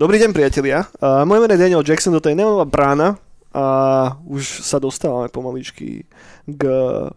Dobrý deň priatelia, uh, moje meno je Daniel Jackson, toto je Neonová brána a už sa dostávame pomaličky k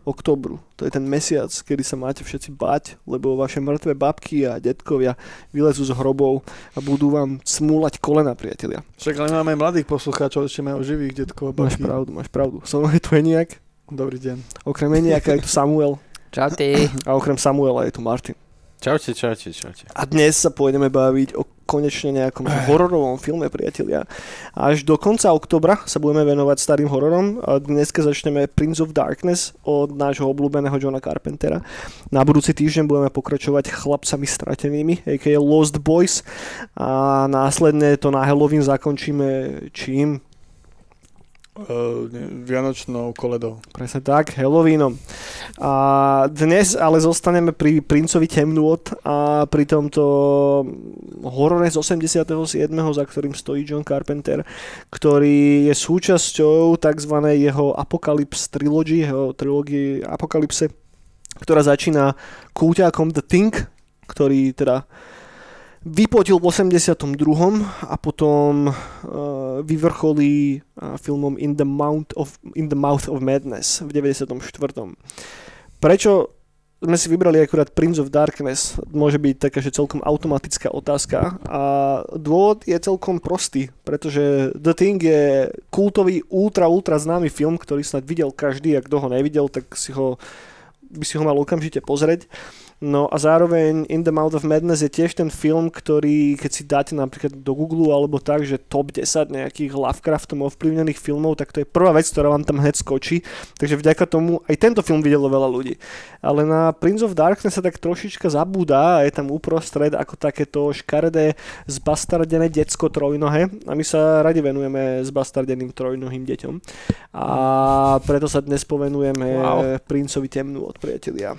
oktobru. To je ten mesiac, kedy sa máte všetci bať, lebo vaše mŕtve babky a detkovia vylezú z hrobov a budú vám smúlať kolena, priatelia. Však ale máme mladých poslucháčov, ešte majú živých detkov a Máš babky. pravdu, máš pravdu. Som je tu Eniak, Dobrý deň. okrem Eniaka je tu Samuel Čaute. a okrem Samuela je tu Martin. Čaute, čaute, čaute. A dnes sa pôjdeme baviť o konečne nejakom hororovom filme, priatelia. Až do konca oktobra sa budeme venovať starým hororom. Dneska začneme Prince of Darkness od nášho obľúbeného Johna Carpentera. Na budúci týždeň budeme pokračovať Chlapcami stratenými, a.k.a. Lost Boys. A následne to na Halloween zakončíme čím? Uh, ne, Vianočnou koledou. Presne tak, Halloweenom. A dnes ale zostaneme pri Princovi Temnôt a pri tomto horore z 87., za ktorým stojí John Carpenter, ktorý je súčasťou tzv. jeho Apocalypse Trilogy, jeho trilógie Apokalypse, ktorá začína kúťakom The Thing, ktorý teda vypotil v 82. a potom uh, vyvrcholí uh, filmom In the, Mount of, In the Mouth of Madness v 94. Prečo sme si vybrali akurát Prince of Darkness, môže byť taká, že celkom automatická otázka a dôvod je celkom prostý, pretože The Thing je kultový, ultra, ultra známy film, ktorý snad videl každý a kto ho nevidel, tak si ho by si ho mal okamžite pozrieť. No a zároveň In the Mouth of Madness je tiež ten film, ktorý keď si dáte napríklad do Google alebo tak, že top 10 nejakých Lovecraftom ovplyvnených filmov, tak to je prvá vec, ktorá vám tam hneď skočí. Takže vďaka tomu aj tento film videlo veľa ľudí. Ale na Prince of Darkness sa tak trošička zabúda a je tam uprostred ako takéto škaredé zbastardené decko trojnohe a my sa radi venujeme zbastardeným trojnohým deťom. A preto sa dnes povenujeme wow. Princovi temnú od priatelia.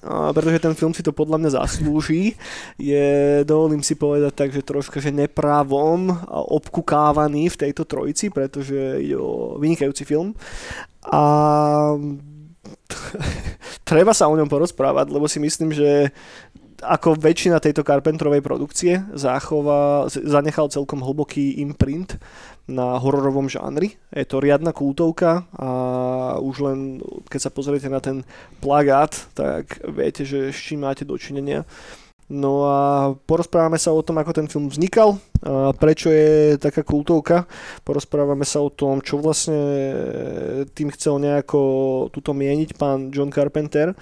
Pretože ten film si to podľa mňa zaslúži. Je, dovolím si povedať tak, že troška že neprávom obkukávaný v tejto trojici, pretože je o vynikajúci film. A treba sa o ňom porozprávať, lebo si myslím, že ako väčšina tejto Carpenterovej produkcie zachová, zanechal celkom hlboký imprint na hororovom žánri. Je to riadna kultovka a už len keď sa pozriete na ten plagát, tak viete, že s čím máte dočinenia. No a porozprávame sa o tom, ako ten film vznikal, a prečo je taká kultovka, porozprávame sa o tom, čo vlastne tým chcel nejako tuto mieniť pán John Carpenter.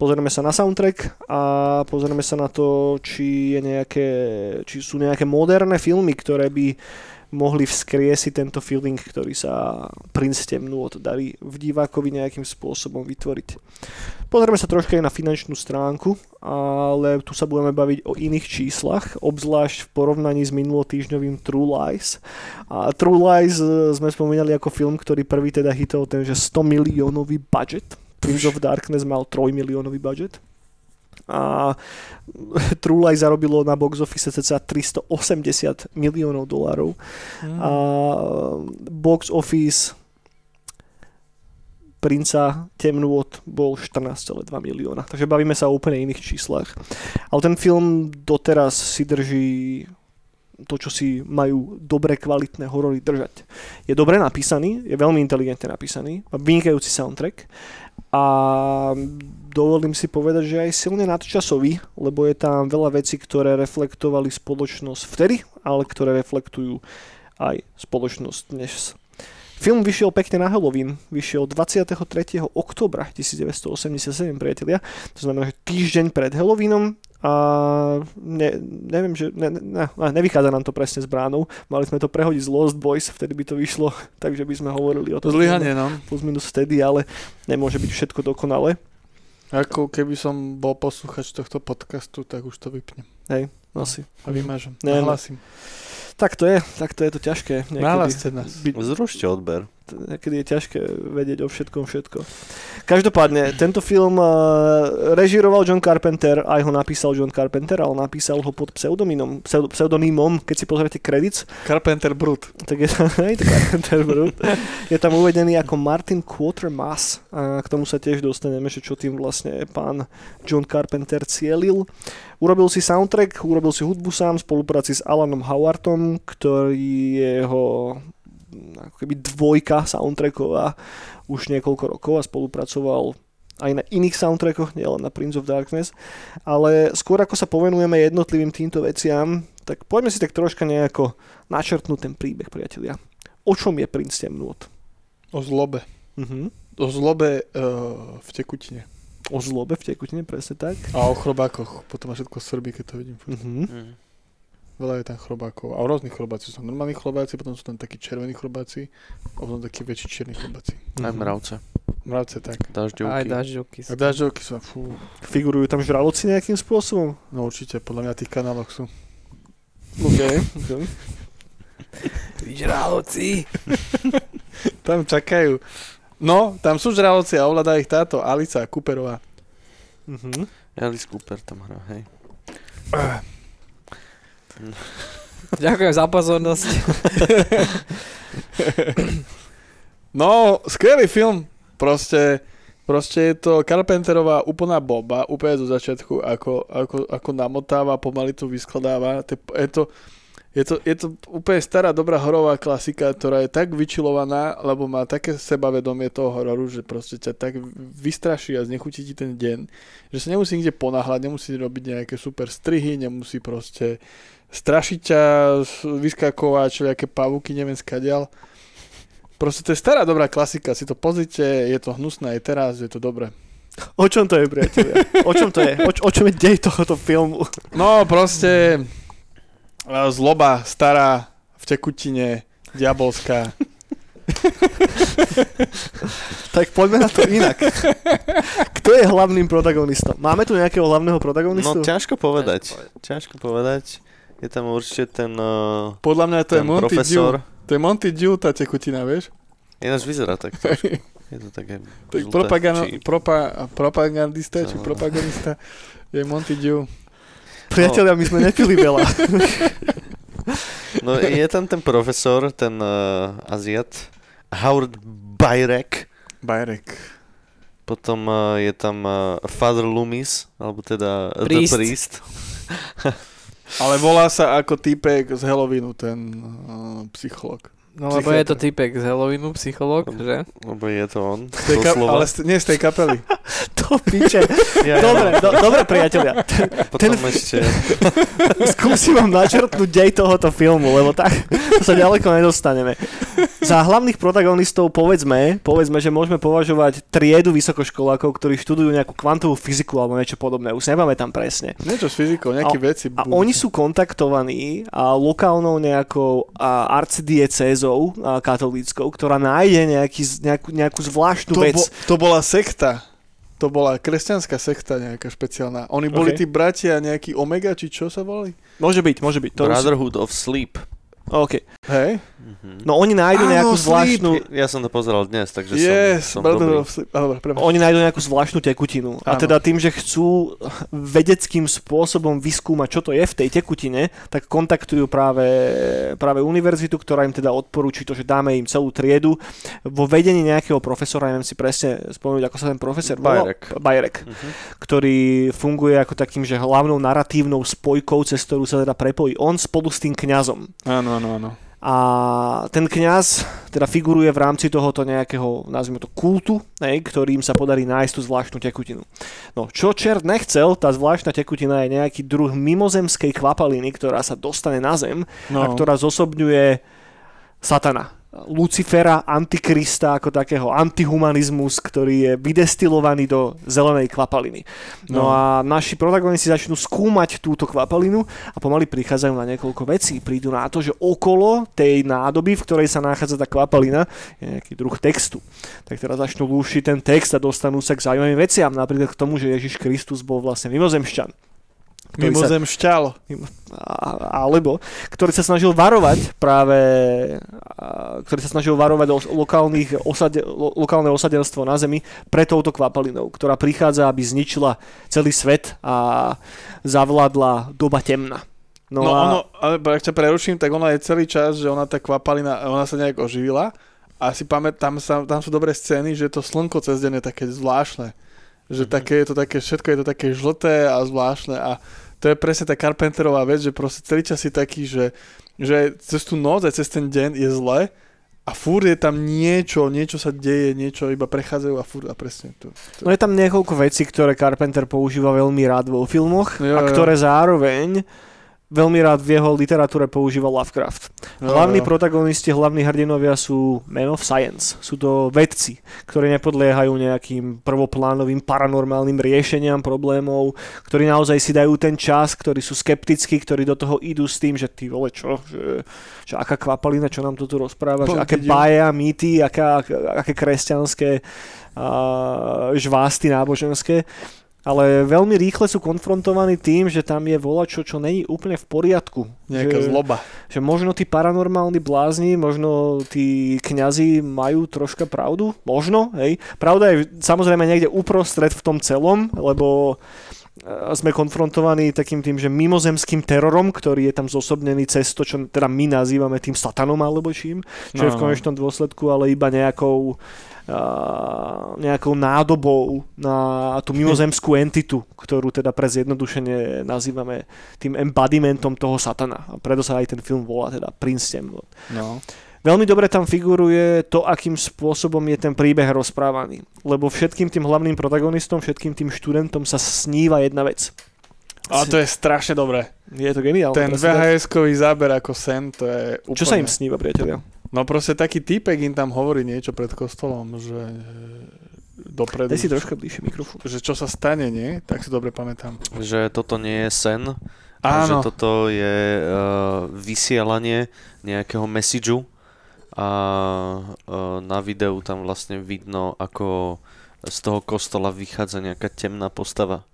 Pozrieme sa na soundtrack a pozrieme sa na to, či, je nejaké, či sú nejaké moderné filmy, ktoré by mohli vzkriesiť tento feeling, ktorý sa Prince Temnôt darí v divákovi nejakým spôsobom vytvoriť. Pozrieme sa troška aj na finančnú stránku, ale tu sa budeme baviť o iných číslach, obzvlášť v porovnaní s minulotýždňovým True Lies. A True Lies e, sme spomínali ako film, ktorý prvý teda hitol ten, že 100 miliónový budget. Prince of Darkness mal 3 miliónový budget a True Lies zarobilo na box office cca 380 miliónov dolárov Mm. a box office Princa Temnôt bol 14,2 milióna. Takže bavíme sa o úplne iných číslach. Ale ten film doteraz si drží to, čo si majú dobre kvalitné horory držať. Je dobre napísaný, je veľmi inteligentne napísaný, má vynikajúci soundtrack a dovolím si povedať, že aj silne nadčasový, lebo je tam veľa vecí, ktoré reflektovali spoločnosť vtedy, ale ktoré reflektujú aj spoločnosť dnes. Film vyšiel pekne na Halloween, vyšiel 23. oktobra 1987, priatelia, to znamená, že týždeň pred Halloweenom a ne, neviem, že ne, ne, ne, nevychádza nám to presne s bránou, mali sme to prehodiť z Lost Boys, vtedy by to vyšlo, takže by sme hovorili o To tom zlyhanie, no. plus minus vtedy, ale nemôže byť všetko dokonale. Ako keby som bol posluchač tohto podcastu, tak už to vypnem. Hej, asi. A vymažem. Ne. Nahlasím. Tak to je, tak to je to ťažké. Nahláste nás. Byť, Zrušte odber. Niekedy je ťažké vedieť o všetkom všetko. Každopádne, tento film uh, režiroval John Carpenter, aj ho napísal John Carpenter, ale napísal ho pod pseudonymom, pseud, pseudonymom, keď si pozriete credits, Carpenter Brut. tak je, hej, to Carpenter Brut. je tam uvedený ako Martin Quatermass a k tomu sa tiež dostaneme, že čo tým vlastne pán John Carpenter cielil. Urobil si soundtrack, urobil si hudbu sám v spolupráci s Alanom Howardom, ktorý je jeho ako keby dvojka soundtracková už niekoľko rokov a spolupracoval aj na iných soundtrackoch, nielen na Prince of Darkness. Ale skôr ako sa povenujeme jednotlivým týmto veciam, tak poďme si tak troška nejako načrtnúť ten príbeh, priatelia. O čom je Prince Temnôt? O zlobe. Mhm. O zlobe uh, v tekutine. O zlobe v tekutine, presne tak. A o chrobákoch. Potom má všetko srby, keď to vidím. Mhm. Mm. Veľa je tam chrobákov. A rôznych chrobáci. Sú tam normálni chrobáci, potom sú tam takí červení chrobáci a potom takí väčší čierni chrobáci. Aj Mhm. mravce. Mravce tak. Dažďovky. Aj dažďovky. A dažďovky sú, fú, Figurujú tam žraloci nejakým spôsobom? no určite, podľa mňa tých kanáloch sú. OK. okay. Žraloci. Tam čakajú. No, tam sú žraloci a ovláda ich táto Alica Cooperová. Mhm. Alice Cooper tam hrá, hej. Ďakujem za pozornosť. No, skvelý film. Proste, proste je to Carpenterová úplná bomba, úplne zo začiatku, ako, ako, ako namotáva, pomaly to vyskladáva. Je to, je to, je to úplne stará, dobrá horová klasika, ktorá je tak vyčilovaná, lebo má také sebavedomie toho hororu, že proste ťa tak vystraší a znechutí ti ten deň, že sa nemusí nikde ponáhľať, nemusí robiť nejaké super strihy, nemusí proste strašiť ťa, vyskakovať, všelijaké pavúky, neviem skadial. Proste to je stará dobrá klasika, si to pozrite, je to hnusné aj teraz, je to dobré. O čom to je, priatelia? O čom to je? O, o čom je dej tohoto filmu? No proste a, zloba stará v tekutine, diabolská. Tak poďme na to inak. Kto je hlavným protagonistom? Máme tu nejakého hlavného No protagonistu? ťažko povedať. Ťažko povedať. Je tam určite ten, uh, Podľa mňa to je ten Monty profesor. Dew. To je Monty Dew, tá tekutina, vieš? Ináč vyzerá tak. Je to také Tak žlté, propaganda, či- propa, propagandista, či propagandista je Monty Dew. Priatelia, my sme nepili veľa. No je tam ten profesor, ten uh, Aziat, Howard Byrek, Bajrek. potom uh, je tam uh, Father Loomis, alebo teda Priest. The Priest. Ale volá sa ako týpek z Halloweenu, ten uh, psycholog. No lebo je to typek z Halloweenu, psychológ, že? Lebo je to on. Tej ka- ale z, nie z tej kapely. to piče. Ja, Dobre, do, dobre priatelia. Potom ten- ešte... Skúsim vám načrtnúť dej tohoto filmu, lebo tak sa ďaleko nedostaneme. Za hlavných protagonistov povedzme, povedzme, že môžeme považovať triedu vysokoškolákov, ktorí študujú nejakú kvantovú fyziku alebo niečo podobné. Už nepamätám presne. Niečo s fyzikou, nejaké A- veci. A budú. oni sú kontaktovaní a lokálnou nejakou a, arcidiecézou a, katolíckou, ktorá nájde nejaký, z- nejakú, nejakú zvláštnu to, vec. bo, to bola sekta. To bola kresťanská sekta nejaká špeciálna. Oni boli Ok. tí bratia nejaký Omega, či čo sa volali? Môže byť, môže byť. To Brotherhood of Sleep. OK. Hej? Mhm. No oni nájdu Áno, nejakú Sleep. zvláštnu... Ja som to pozeral dnes, takže yes, som, som dobrý. Sleep. A, dobre, prepáč. Oni nájdu nejakú zvláštnu tekutinu. A Áno. teda tým, že chcú vedeckým spôsobom vyskúmať, čo to je v tej tekutine, tak kontaktujú práve, práve univerzitu, ktorá im teda odporúči to, že dáme im celú triedu vo vedení nejakého profesora, neviem si presne spomenúť, ako sa ten profesor volal. Bajrek. Bajrek, Mhm. ktorý funguje ako takým, že hlavnou naratívnou spojkou, cez ktorú sa teda prepojí on spolu s tým kňazom. Áno, áno, áno. A ten kňaz teda figuruje v rámci tohoto nejakého, nazvime to kultu, hej, ktorým sa podarí nájsť tú zvláštnu tekutinu. No, čo čert nechcel, tá zvláštna tekutina je nejaký druh mimozemskej kvapaliny, ktorá sa dostane na zem No. a ktorá zosobňuje satana. Lucifera, antikrista ako takého antihumanizmus, ktorý je vydestilovaný do zelenej kvapaliny. No, No. a naši protagonisti začnú skúmať túto kvapalinu a pomaly prichádzajú na niekoľko vecí. Prídu na to, že okolo tej nádoby, v ktorej sa nachádza tá kvapalina, je nejaký druh textu. Tak teraz začnú lúšiť ten text a dostanú sa k zaujímavým veciam, napríklad k tomu, že Ježiš Kristus bol vlastne mimozemšťan. Ktorý sa, Mimozem šťal. a- alebo ktorý sa snažil varovať práve ktorý sa snažil varovať o lokálnych osade, lo, lokálne osadenstvo na Zemi pre touto kvapalinou, ktorá prichádza, aby zničila celý svet a zavládla doba temna. No, No, a ono, ale ak ťa preruším, tak ona je celý čas, že ona tá kvapalina, ona sa nejak oživila a si pamätám, sa, tam sú dobré scény, že to slnko cez deň je také zvláštne. Že Mhm. také je to také, všetko je to také žlté a zvláštne a to je presne tá Carpenterová vec, že proste celý čas si taký, že, že cez tú noc a cez ten deň je zle a fúr je tam niečo, niečo sa deje, niečo iba prechádzajú a fúr a presne to. to. No je tam niekoľko vecí, ktoré Carpenter používa veľmi rád vo filmoch Jo, a jo. ktoré zároveň veľmi rád v jeho literatúre používa Lovecraft. Hlavní Jo, jo. protagonisti, hlavní hrdinovia sú men of science. Sú to vedci, ktorí nepodliehajú nejakým prvoplánovým paranormálnym riešeniam problémov, ktorí naozaj si dajú ten čas, ktorí sú skeptickí, ktorí do toho idú s tým, že ty vole čo, že, že aká kvapalina, čo nám tu rozpráva, že aké bája, mýty, aká, aké kresťanské a, žvásty náboženské ale veľmi rýchle sú konfrontovaní tým, že tam je volačo, čo není úplne v poriadku. Nejaká že, zloba. že možno tí paranormálni blázni, možno tí kňazi majú troška pravdu, možno, hej. Pravda je samozrejme niekde uprostred v tom celom, lebo e, sme konfrontovaní takým tým, že mimozemským terorom, ktorý je tam zosobnený cez to, čo teda my nazývame tým satanom alebo čím, čo je v No, no. konečnom dôsledku ale iba nejakou a, nejakou nádobou na tú mimozemskú entitu, ktorú teda pre zjednodušenie nazývame tým embodimentom toho satana. A preto sa aj ten film volá teda Prince Temnot. No. Veľmi dobre tam figuruje to, akým spôsobom je ten príbeh rozprávaný. Lebo všetkým tým hlavným protagonistom, všetkým tým študentom sa sníva jedna vec. A to je strašne dobré. Je to geniálne. Ten. VHS-kový záber ako sen, to je úplne... Čo sa im sníva, priatelia? No proste taký týpek im tam hovorí niečo pred kostolom, že e, dopredu... Daj si troška bližšie mikrofón. Že čo sa stane, nie? Tak si dobre pamätám. Že toto nie je sen, a že Áno, toto je uh, vysielanie nejakého messageu a uh, na videu tam vlastne vidno, ako z toho kostola vychádza nejaká temná postava.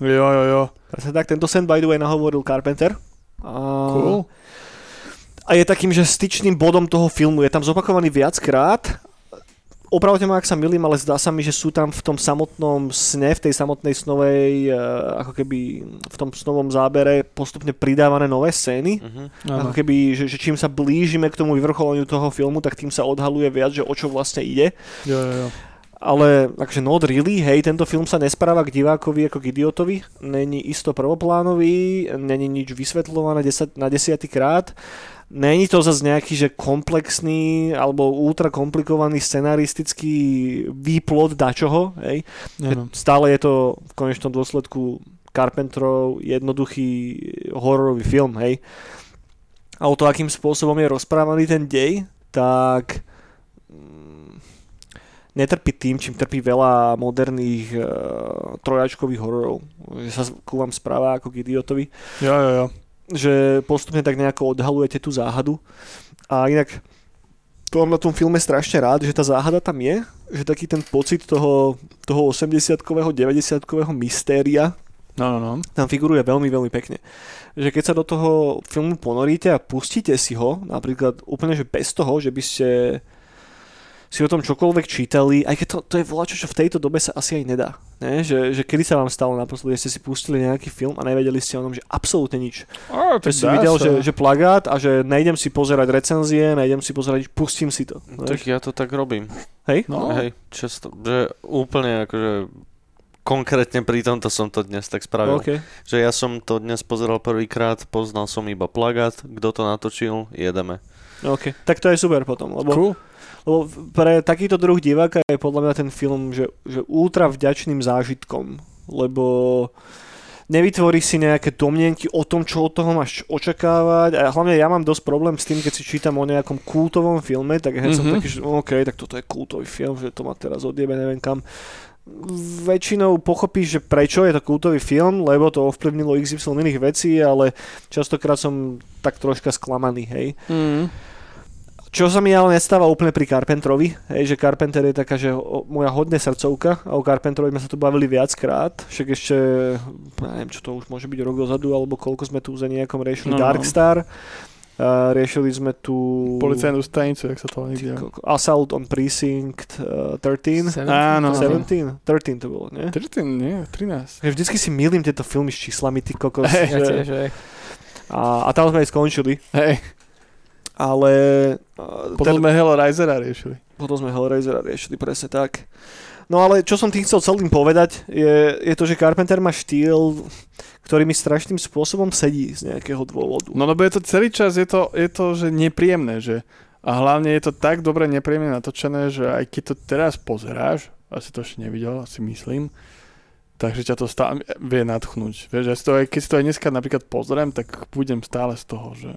jo, jo, jo. Presne tak, tento sen by the way nahovoril Carpenter. A, Cool. A je takým, že styčným bodom toho filmu je tam zopakovaný viackrát. Opravte ma, ak sa milím, ale zdá sa mi, že sú tam v tom samotnom sne, v tej samotnej snovej, eh, ako keby v tom snovom zábere postupne pridávané nové scény. Uh-huh. Ako keby, že, že čím sa blížime k tomu vyvrcholeniu toho filmu, tak tým sa odhaluje viac, že o čo vlastne ide. Jo, jo, jo. Ale takže not really, hej, tento film sa nespráva k divákovi ako k idiotovi, není isto prvoplánový, není nič vysvetľované 10, na desiatý krát, není to zase nejaký, že komplexný alebo ultra komplikovaný scenaristický výplod dačoho, hej. Áno. Stále je to v konečnom dôsledku Carpenterov jednoduchý hororový film, hej. A o to, akým spôsobom je rozprávaný ten dej, tak mm, netrpí tým, čím trpí veľa moderných uh, trojačkových hororov. Že sa ku vám správa ako k idiotovi. Jo, jo, jo. Že postupne tak nejako odhalujete tú záhadu. A inak to mám na tom filme strašne rád, že tá záhada tam je, že taký ten pocit toho, toho 80-kového, 90-kového mystéria No, no, no. tam figuruje veľmi, veľmi pekne. Že keď sa do toho filmu ponoríte a pustíte si ho, napríklad úplne že bez toho, že by ste si o tom čokoľvek čítali, aj keď to, to je volačo, čo v tejto dobe sa asi aj nedá. Ne? Že, že kedy sa vám stalo naposledy, že ste si pustili nejaký film a nevedeli ste o tom, že absolútne nič. Á, Že si videl, že, že plagát a že nejdem si pozerať recenzie, nejdem si pozerať, pustím si to. Tak ja to tak robím. Hej? No, Hej, často. Že úplne akože konkrétne pri tomto som to dnes tak spravil. OK. Že ja som to dnes pozeral prvýkrát, poznal som iba plagát, kto to natočil, jedeme. OK. Tak to je super potom, lebo cool. Lebo pre takýto druh diváka je podľa mňa ten film že, že ultra vďačným zážitkom, lebo nevytvorí si nejaké domnenky o tom, čo od toho máš očakávať a hlavne ja mám dosť problém s tým, keď si čítam o nejakom kultovom filme, tak hneď mm-hmm. som Mhm. taký, že OK, tak toto je kultový film, že to ma teraz odjebe neviem kam. Väčšinou pochopíš, že prečo je to kultový film, lebo to ovplyvnilo XY iných vecí, ale častokrát som tak troška sklamaný, hej Mm. Čo sa mi ale nestáva úplne pri Carpenterovi, hej, že Carpenter je taká, že o, moja hodne srdcovka a o Carpenterovi sme sa tu bavili viackrát, však ešte, ja neviem, čo to už môže byť rok dozadu, alebo koľko sme tu za nejakom riešili No, no. Darkstar, a riešili sme tu... Policajnú stanicu, jak sa to niekde. Assault on Precinct uh, 13. Áno, áno. 17? 13 to bolo, nie? 13, nie, 13. Ja vždycky si milím tieto filmy s číslami, ty kokos. Ja že- tiež, hej. a, a tam sme aj skončili. Hej, Ale uh, potom sme Hellraisera riešili. potom sme Hellraisera riešili, presne tak. No ale čo som tým chcel celým povedať, je, je to, že Carpenter má štýl, ktorý mi strašným spôsobom sedí z nejakého dôvodu. No lebo je to celý čas, je to, je to že nepríjemné, že a hlavne je to tak dobre nepríjemne natočené, že aj keď to teraz pozeráš, asi to ešte nevidel, asi myslím, takže ťa to stále vie nadchnúť. Vieš, ja si to aj, keď si to aj dneska napríklad pozriem, tak budem stále z toho, že,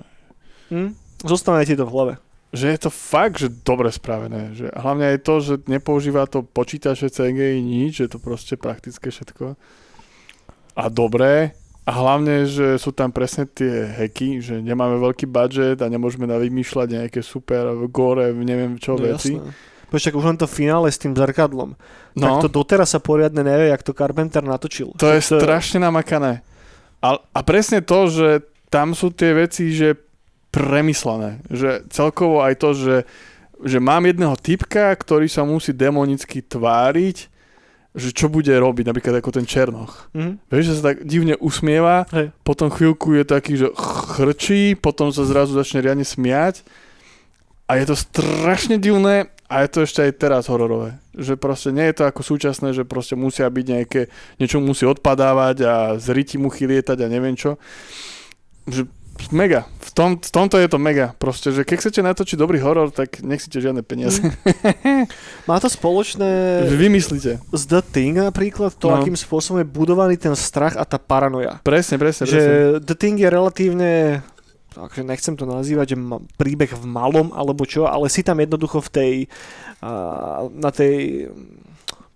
Hm? Zostane ti to v hlave. že je to fakt, že dobre spravené. Že, hlavne aj to, že nepoužíva to počítače CGI nič, že je to proste praktické všetko. A dobré. A hlavne, že sú tam presne tie hacky, že nemáme veľký budget a nemôžeme na vymýšľať nejaké super gore, neviem čo No, veci. jasné. Počkaj, už len to finále s tým zrkadlom. No, Tak to doteraz sa poriadne nevie, jak to Carpenter natočil. to je Však strašne namakané. A, a presne to, že tam sú tie veci, že premyslené. Že celkovo aj to, že, že mám jedného typka, ktorý sa musí demonicky tváriť, že čo bude robiť, napríklad ako ten Černoch. Mhm. Vieš, že sa tak divne usmieva, Hej. potom chvíľku je taký, že chrčí, potom sa zrazu začne riadne smiať a je to strašne divné a je to ešte aj teraz hororové. Že proste nie je to ako súčasné, že proste musia byť nejaké, niečo musí odpadávať a z ryti muchy lietať a neviem čo. Že mega. V, tom, v tomto je to mega. Proste, že keď chcete natočiť dobrý horor, tak nechcete žiadne peniaze. Má to spoločné Vymyslíte. s The Thing napríklad, to, No. akým spôsobom je budovaný ten strach a tá paranoja. Presne, presne, že presne. The Thing je relatívne takže nechcem to nazývať, že príbeh v malom alebo čo, ale si tam jednoducho v tej na tej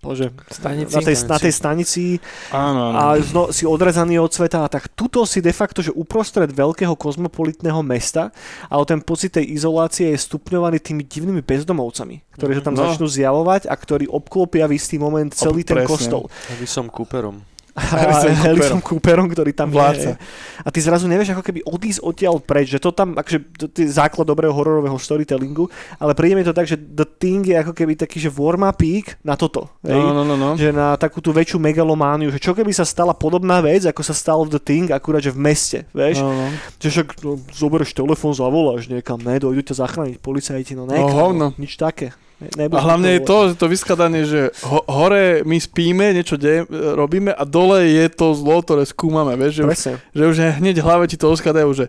bože, Stanici. na tej, na tej stanici Áno, áno. a zno, si odrezaný od sveta a tak tuto si de facto, že uprostred veľkého kozmopolitného mesta, ale ten pocit tej izolácie je stupňovaný tými divnými bezdomovcami, ktorí sa tam No. začnú zjavovať a ktorí obklopia v istý moment celý ten presne. kostol. Aby som Cooperom. A Harrison Cooperom, ktorý tam Vládca. A ty zrazu nevieš ako keby odísť odtiaľ preč, že to tam, akože to, je základ dobrého hororového storytellingu, ale príde mi to tak, že The Thing je ako keby taký, že warm-upík na toto. Hej? No, no, no, no. Že na takú tú väčšiu megalomániu, že čo keby sa stala podobná vec, ako sa stalo v The Thing, akurát, že v meste, vieš? no, no. Že však no, zoberieš telefón, zavoláš niekam, ne, dojdu ťa zachrániť policajti, no ne, No, hovno. nič také. Ne, A hlavne je volať. to, že to vyskladanie, že ho, hore my spíme, niečo deje, robíme a dole je to zlo, ktoré skúmame, vieš, že už, Presne. že už hneď v hlave ti to uskladajú, že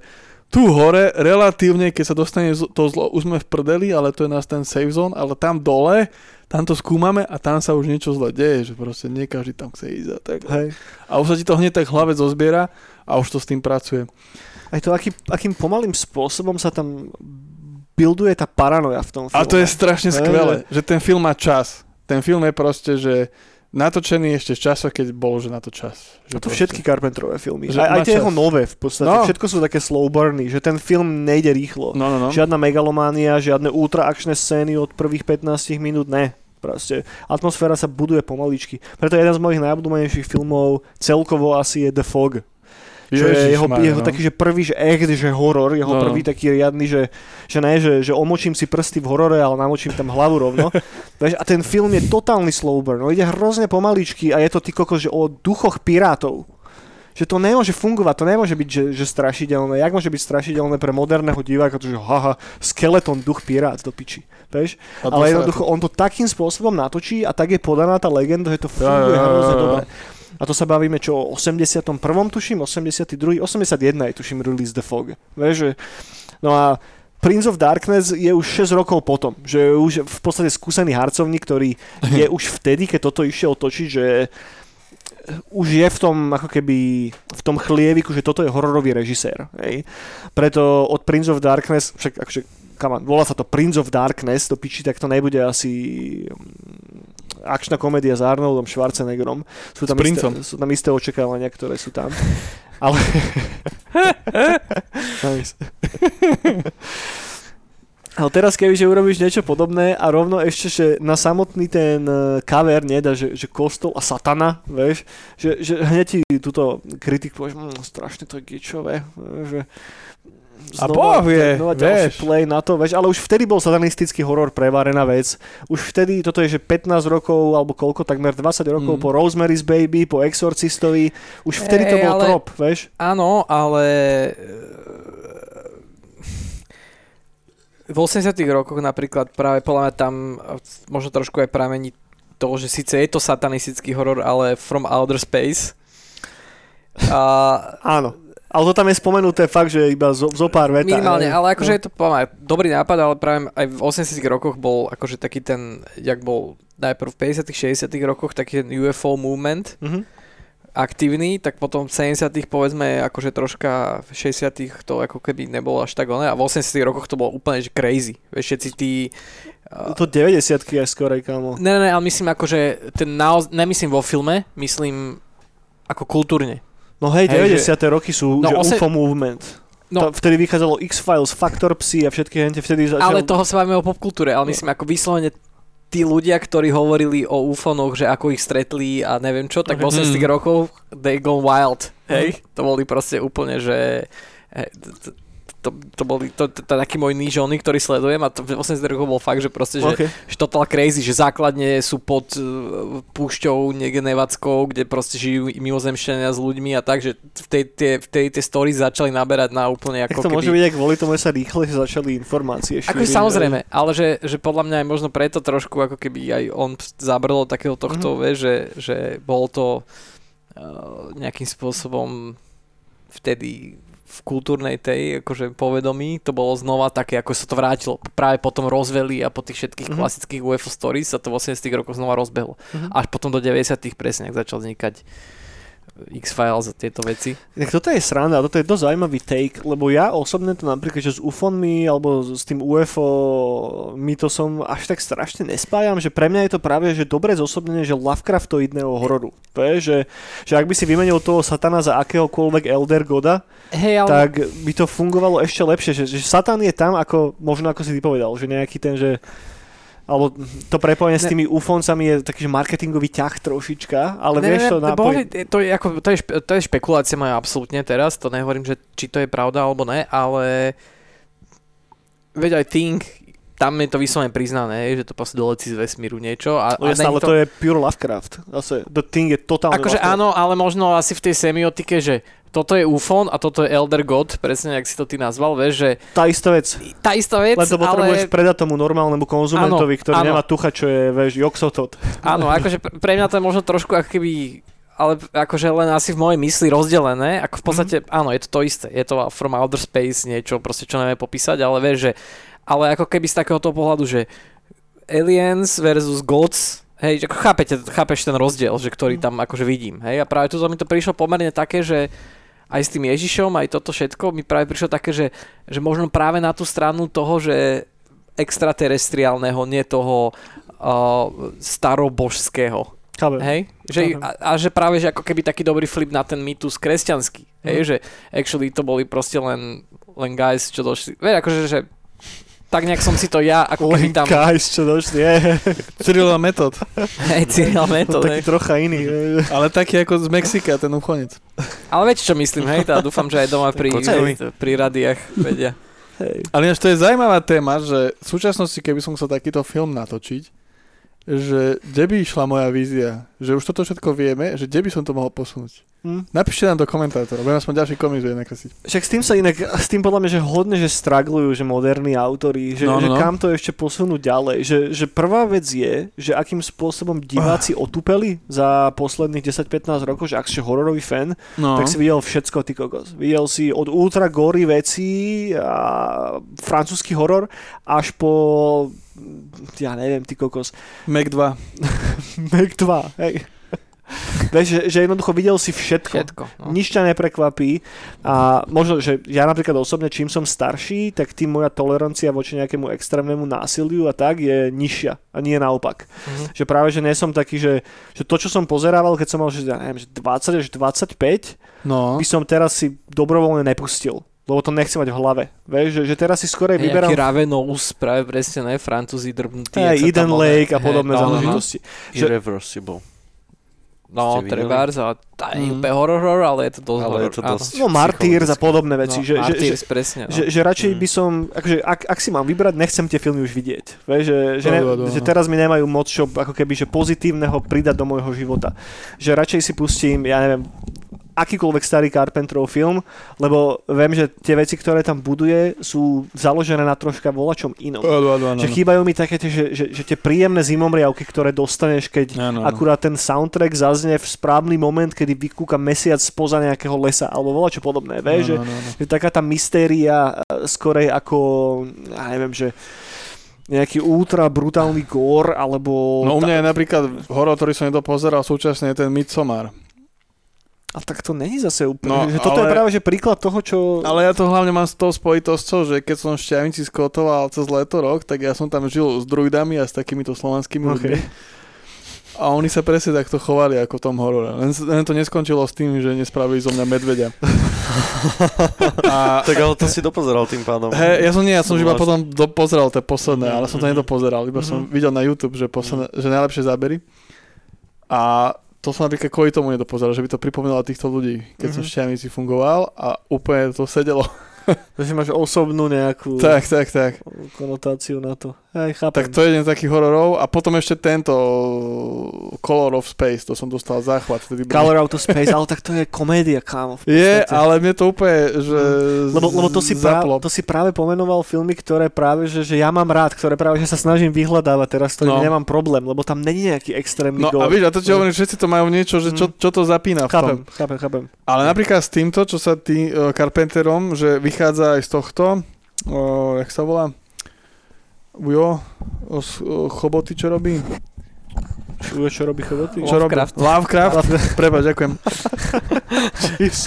tu hore, relatívne, keď sa dostane to zlo, už sme v prdeli, ale to je nás ten safe zone, ale tam dole, tam to skúmame a tam sa už niečo zle deje, že proste nie každý tam chce ísť a tak. Hej. A už sa ti to hneď tak hlave zozbiera a už to s tým pracuje. Aj to, aký, akým pomalým spôsobom sa tam builduje tá paranoja v tom filme. A to je strašne skvelé, že ten film má čas. Ten film je proste, že natočený ešte z času, keď bolo, že na to čas. A Že to proste- všetky Carpenterové filmy. Že Aj, aj tie jeho nové v podstate. No. Všetko sú také slow burny, že ten film nejde rýchlo. No, no, no. Žiadna megalománia, žiadne ultra akčné scény od prvých 15 minút, ne. Proste atmosféra sa buduje pomaličky. Preto jeden z mojich najobľúbenejších filmov celkovo asi je The Fog. Čo je jeho, Ježišmarja, jeho no. taký, že prvý, že echt, že horor, jeho No, no. prvý taký riadny, že, že ne, že, že omočím si prsty v horore, ale namočím tam hlavu rovno. Vieš, a ten film je totálny slow burn, no ide hrozne pomaličky a je to ty kokos, že o duchoch pirátov. Že to nemôže fungovať, to nemôže byť, že, že strašidelné. Jak môže byť strašidelné pre moderného diváka, to, že haha, skeleton, duch pirát do piči. Vieš? Ale jednoducho on to takým spôsobom natočí a tak je podaná tá legenda, že to funguje ja, ja, hrozne ja. dobre. A to sa bavíme čo o 81. tuším, 82. 81 je tuším release The Fog. Vieš, že... No a Prince of Darkness je už 6 rokov potom, že je už v podstate skúsený harcovník, ktorý je už vtedy, keď toto išiel točiť, že už je v tom ako keby v tom chlieviku, že toto je hororový režisér. Hej. Preto od Prince of Darkness, však akože, come on, volá sa to Prince of Darkness, to piči, tak to nebude asi akčná komédia s Arnoldom Schwarzeneggerom. Sú tam, isté, sú tam isté očakávania, ktoré sú tam. Ale... Ale teraz kebyže urobíš niečo podobné a rovno ešte, že na samotný ten eh, cover nedá, že, že kostol a satana, vieš, že, že hneď ti túto kritik povieš, mmm, strašne to je gičové, že A Boh vie, znova vieš. play na to, vieš, ale už vtedy bol satanistický horor prevarená vec. Už vtedy, toto je, že 15 rokov, alebo koľko, takmer 20 rokov Mm. po Rosemary's Baby, po Exorcistovi, už vtedy to Ej, bol ale- trop, vieš. Áno, ale v 80 rokoch napríklad práve podľa mňa tam možno trošku aj pramení to, že síce je to satanistický horor, ale from outer space. A Áno. Ale to tam je spomenuté fakt, že iba zo, zo pár vetách. minimálne, ale akože No. je to mňa dobrý nápad, ale práve aj v 80 rokoch bol akože taký ten, jak bol najprv v 50 60 rokoch taký ten UFO movement, Mhm. aktívny, tak potom v 70 povedzme akože troška v 60 to ako keby nebolo až tak oné a v 80 rokoch to bolo úplne že crazy. Vieš, všetci tí... Uh, To 90 aj skorej, kámo. ne, ne, ne, ale myslím akože ten naoz, nemyslím vo filme, myslím ako kultúrne. No hej, Hej, 90. roky sú No, že ose- UFO movement. No. No. vtedy vychádzalo X-Files, Factor Psy a všetky hente vtedy začal... Ale toho sa bavíme o popkultúre, ale myslím ako vyslovene tí ľudia, ktorí hovorili o ufonoch, že ako ich stretli a neviem čo, tak v Mhm. 80 rokov they gone wild, hej? To boli proste úplne, že... to, to boli to, to, to, taký môj nížony, ktorý sledujem a to v 80 rokov bol fakt, že proste, že, Okay. že total crazy, že základne sú pod uh, púšťou niekde nevackou, kde proste žijú mimozemšťania s ľuďmi a tak, že v tej, tie, v tej, tie story začali naberať na úplne Tak ako to môže keby... byť aj kvôli tomu, sa rýchle začali informácie Ako šíriť. samozrejme, ale že, že podľa mňa aj možno preto trošku ako keby aj on zabrlo takého tohto, mm-hmm. že, že bol to uh, nejakým spôsobom vtedy v kultúrnej tej akože povedomí to bolo znova také, ako sa to vrátilo práve po tom rozveli a po tých všetkých Mhm. mm-hmm. klasických UFO stories sa to v 80 rokoch znova rozbehlo. Mhm. Mm-hmm. Až potom do 90 presne, ak začal vznikať X-Files a tieto veci. Tak toto je sranda, toto je dosť zaujímavý take, lebo ja osobne to napríklad, že s UFOnmi alebo s tým UFO mytosom až tak strašne nespájam, že pre mňa je to práve že dobre zosobnenie, že Lovecraftoidného hororu. Vieš, že, že ak by si vymenil toho satana za akéhokoľvek Elder Goda, Hej, ale... tak by to fungovalo ešte lepšie, že, že Satan je tam ako, možno ako si ty povedal, že nejaký ten, že alebo to prepojenie s Ne. tými ufoncami je taký, že marketingový ťah trošička, ale Ne, vieš to ne, napoj... boli, to, je, ako, to, je, špe, to je špekulácia moja absolútne teraz, to nehovorím, že či to je pravda alebo ne, ale veď aj Think, tam je to vyslovene priznané, že to proste doletí z vesmíru niečo. A, No není ale to... je pure Lovecraft. Zase, The Thing je totálne Akože áno, ale možno asi v tej semiotike, že toto je UFON a toto je Elder God, presne jak si to ty nazval, vieš, že Tá istá vec. tá istá vec, Len to potrebuješ ale predať tomu normálnemu konzumentovi, Áno, ktorý áno. nemá tucha, čo je, vieš, joxotot. áno, akože pre- mňa to je možno trošku ako keby ale akože len asi v mojej mysli rozdelené, ako v podstate, mm. áno, je to to isté, je to from outer space niečo, proste čo nevieme popísať, ale vieš, že, ale ako keby z takéhoto pohľadu, že aliens versus gods, hej, ako chápete, chápeš ten rozdiel, že ktorý tam akože vidím, hej, a práve tu mi to prišlo pomerne také, že aj s tým Ježišom, aj toto všetko, mi práve prišlo také, že, že možno práve na tú stranu toho, že extraterestriálneho, nie toho uh, starobožského. Chápem. Hej? Že, a, a že práve, že ako keby taký dobrý flip na ten mýtus kresťanský. Hej? Mhm. Že actually to boli proste len, len guys, čo došli. Vieš, akože, že tak nejak som si to ja, ako keby tam... guys, čo došli, je, Cyril metód. Hej, Cyril to Metod, taký hej. trocha iný. je. Ale taký ako z Mexika, ten uchonec. Ale viete, čo myslím, hej? Tá, dúfam, že aj doma pri, Kockovi. pri radiách vedia. Hej. Ale ináč to je zaujímavá téma, že v súčasnosti, keby som chcel takýto film natočiť, že kde by išla moja vízia, že už toto všetko vieme, že kde by som to mohol posunúť. Hm. Napíšte nám do komentátorov, budem aspoň ďalší komiks vie nakresliť. Však s tým sa inak, s tým podľa mňa, že hodne, že straglujú, že moderní autori, že, No, že no, no. kam to ešte posunúť ďalej. Že, že prvá vec je, že akým spôsobom diváci otupeli za posledných 10-15 rokov, že ak si hororový fan, No. tak si videl všetko, ty kokos. Videl si od ultra gory veci a francúzsky horor až po ja neviem, ty kokos, Mac 2. Mac 2, hej. Vieš, že, že jednoducho videl si všetko. Všetko. No. Nič ťa neprekvapí a možno, že ja napríklad osobne, čím som starší, tak tým moja tolerancia voči nejakému extrémnemu násiliu a tak je nižšia a nie naopak. Mhm. Že práve, že nie som taký, že, že to, čo som pozerával, keď som mal, že, ja neviem, že 20 až 25, No. by som teraz si dobrovoľne nepustil. lebo to nechcem mať v hlave. Vieš, že, že teraz si skorej Nejaký vyberám Ravenous, práve presne, ne? Francúzi drbnutí. Hey, Eden Lake a podobné no, no, no. záležitosti. Že- Irreversible. No, trebárs, je Mhm. úplne horor, horor, ale je to dosť Ale horor. je to dosť- No Martyrs a podobné veci. No, že, že, že, presne. No. že, že radšej Mm. by som, akože ak, ak si mám vybrať, nechcem tie filmy už vidieť. Vieš, že, že, ne, Áno, áno, že áno. teraz mi nemajú moc čo ako keby že pozitívneho pridať do môjho života. Že radšej si pustím, ja neviem, akýkoľvek starý Carpenterov film, lebo viem, že tie veci, ktoré tam buduje, sú založené na troška volačom inom. Áno, áno, áno. Že chýbajú mi také, tie, že, že, že tie príjemné zimomriavky, ktoré dostaneš, keď Áno, áno. akurát ten soundtrack zaznie v správny moment, kedy vykúka mesiac spoza nejakého lesa, alebo volačo podobné, vieš, že, že taká tá mystéria e, skorej ako, ja neviem, že nejaký ultra brutálny gore, alebo... No u mňa je napríklad horor, ktorý som nedopozeral, súčasne je ten Midsommar. A tak to není zase úplne, No, že toto je ale- práve že príklad toho, čo... Ale ja to hlavne mám s tou spojitosťou, že keď som v Šťavnici skotoval cez leto rok, tak ja som tam žil s druidami a s takýmito slovanskými ľuďmi. Okay. A oni sa presne takto chovali ako v tom horore. Len, len to neskončilo s tým, že nespravili zo mňa medveďa. a, Tak ale to si dopozeral tým pádom. Hej, ja som nie, ja som iba potom dopozeral tie posledné, ale som to mhm. nedopozeral, iba som Mhm. videl na YouTube, že, posledné, že najlepšie zábery. A to som napríklad kvôli tomu nedopozeral, že by to pripomínalo týchto ľudí, keď som v. Šťavnici fungoval a úplne to sedelo. Že si máš osobnú nejakú tak, tak, tak. konotáciu na to. Hej, chápem. Tak to je jeden z takých hororov a potom ešte tento Color of Space, to som dostal záchvat. Vtedy Color Out of Space, ale tak to je komédia, kámo. Je, ale mne to úplne, že Lebo, lebo to, si práve, to si práve pomenoval filmy, ktoré práve, že, že ja mám rád, ktoré práve, že sa snažím vyhľadávať teraz, ktorým No. nemám problém, lebo tam není nejaký extrémny No gore. a víš, a to ti hovorím, všetci to majú niečo, že čo, Mm. čo to zapína v tom. chápem, chápem, chápem. Ale napríklad s týmto, čo sa tý uh, Carpenterom, že vychádza aj z tohto, uh, jak sa volá? Ujo, o, o, choboty, čo robí? Ujo, čo robí choboty? Čo robí? Lovecraft. Lovecraft. Prepač, ďakujem.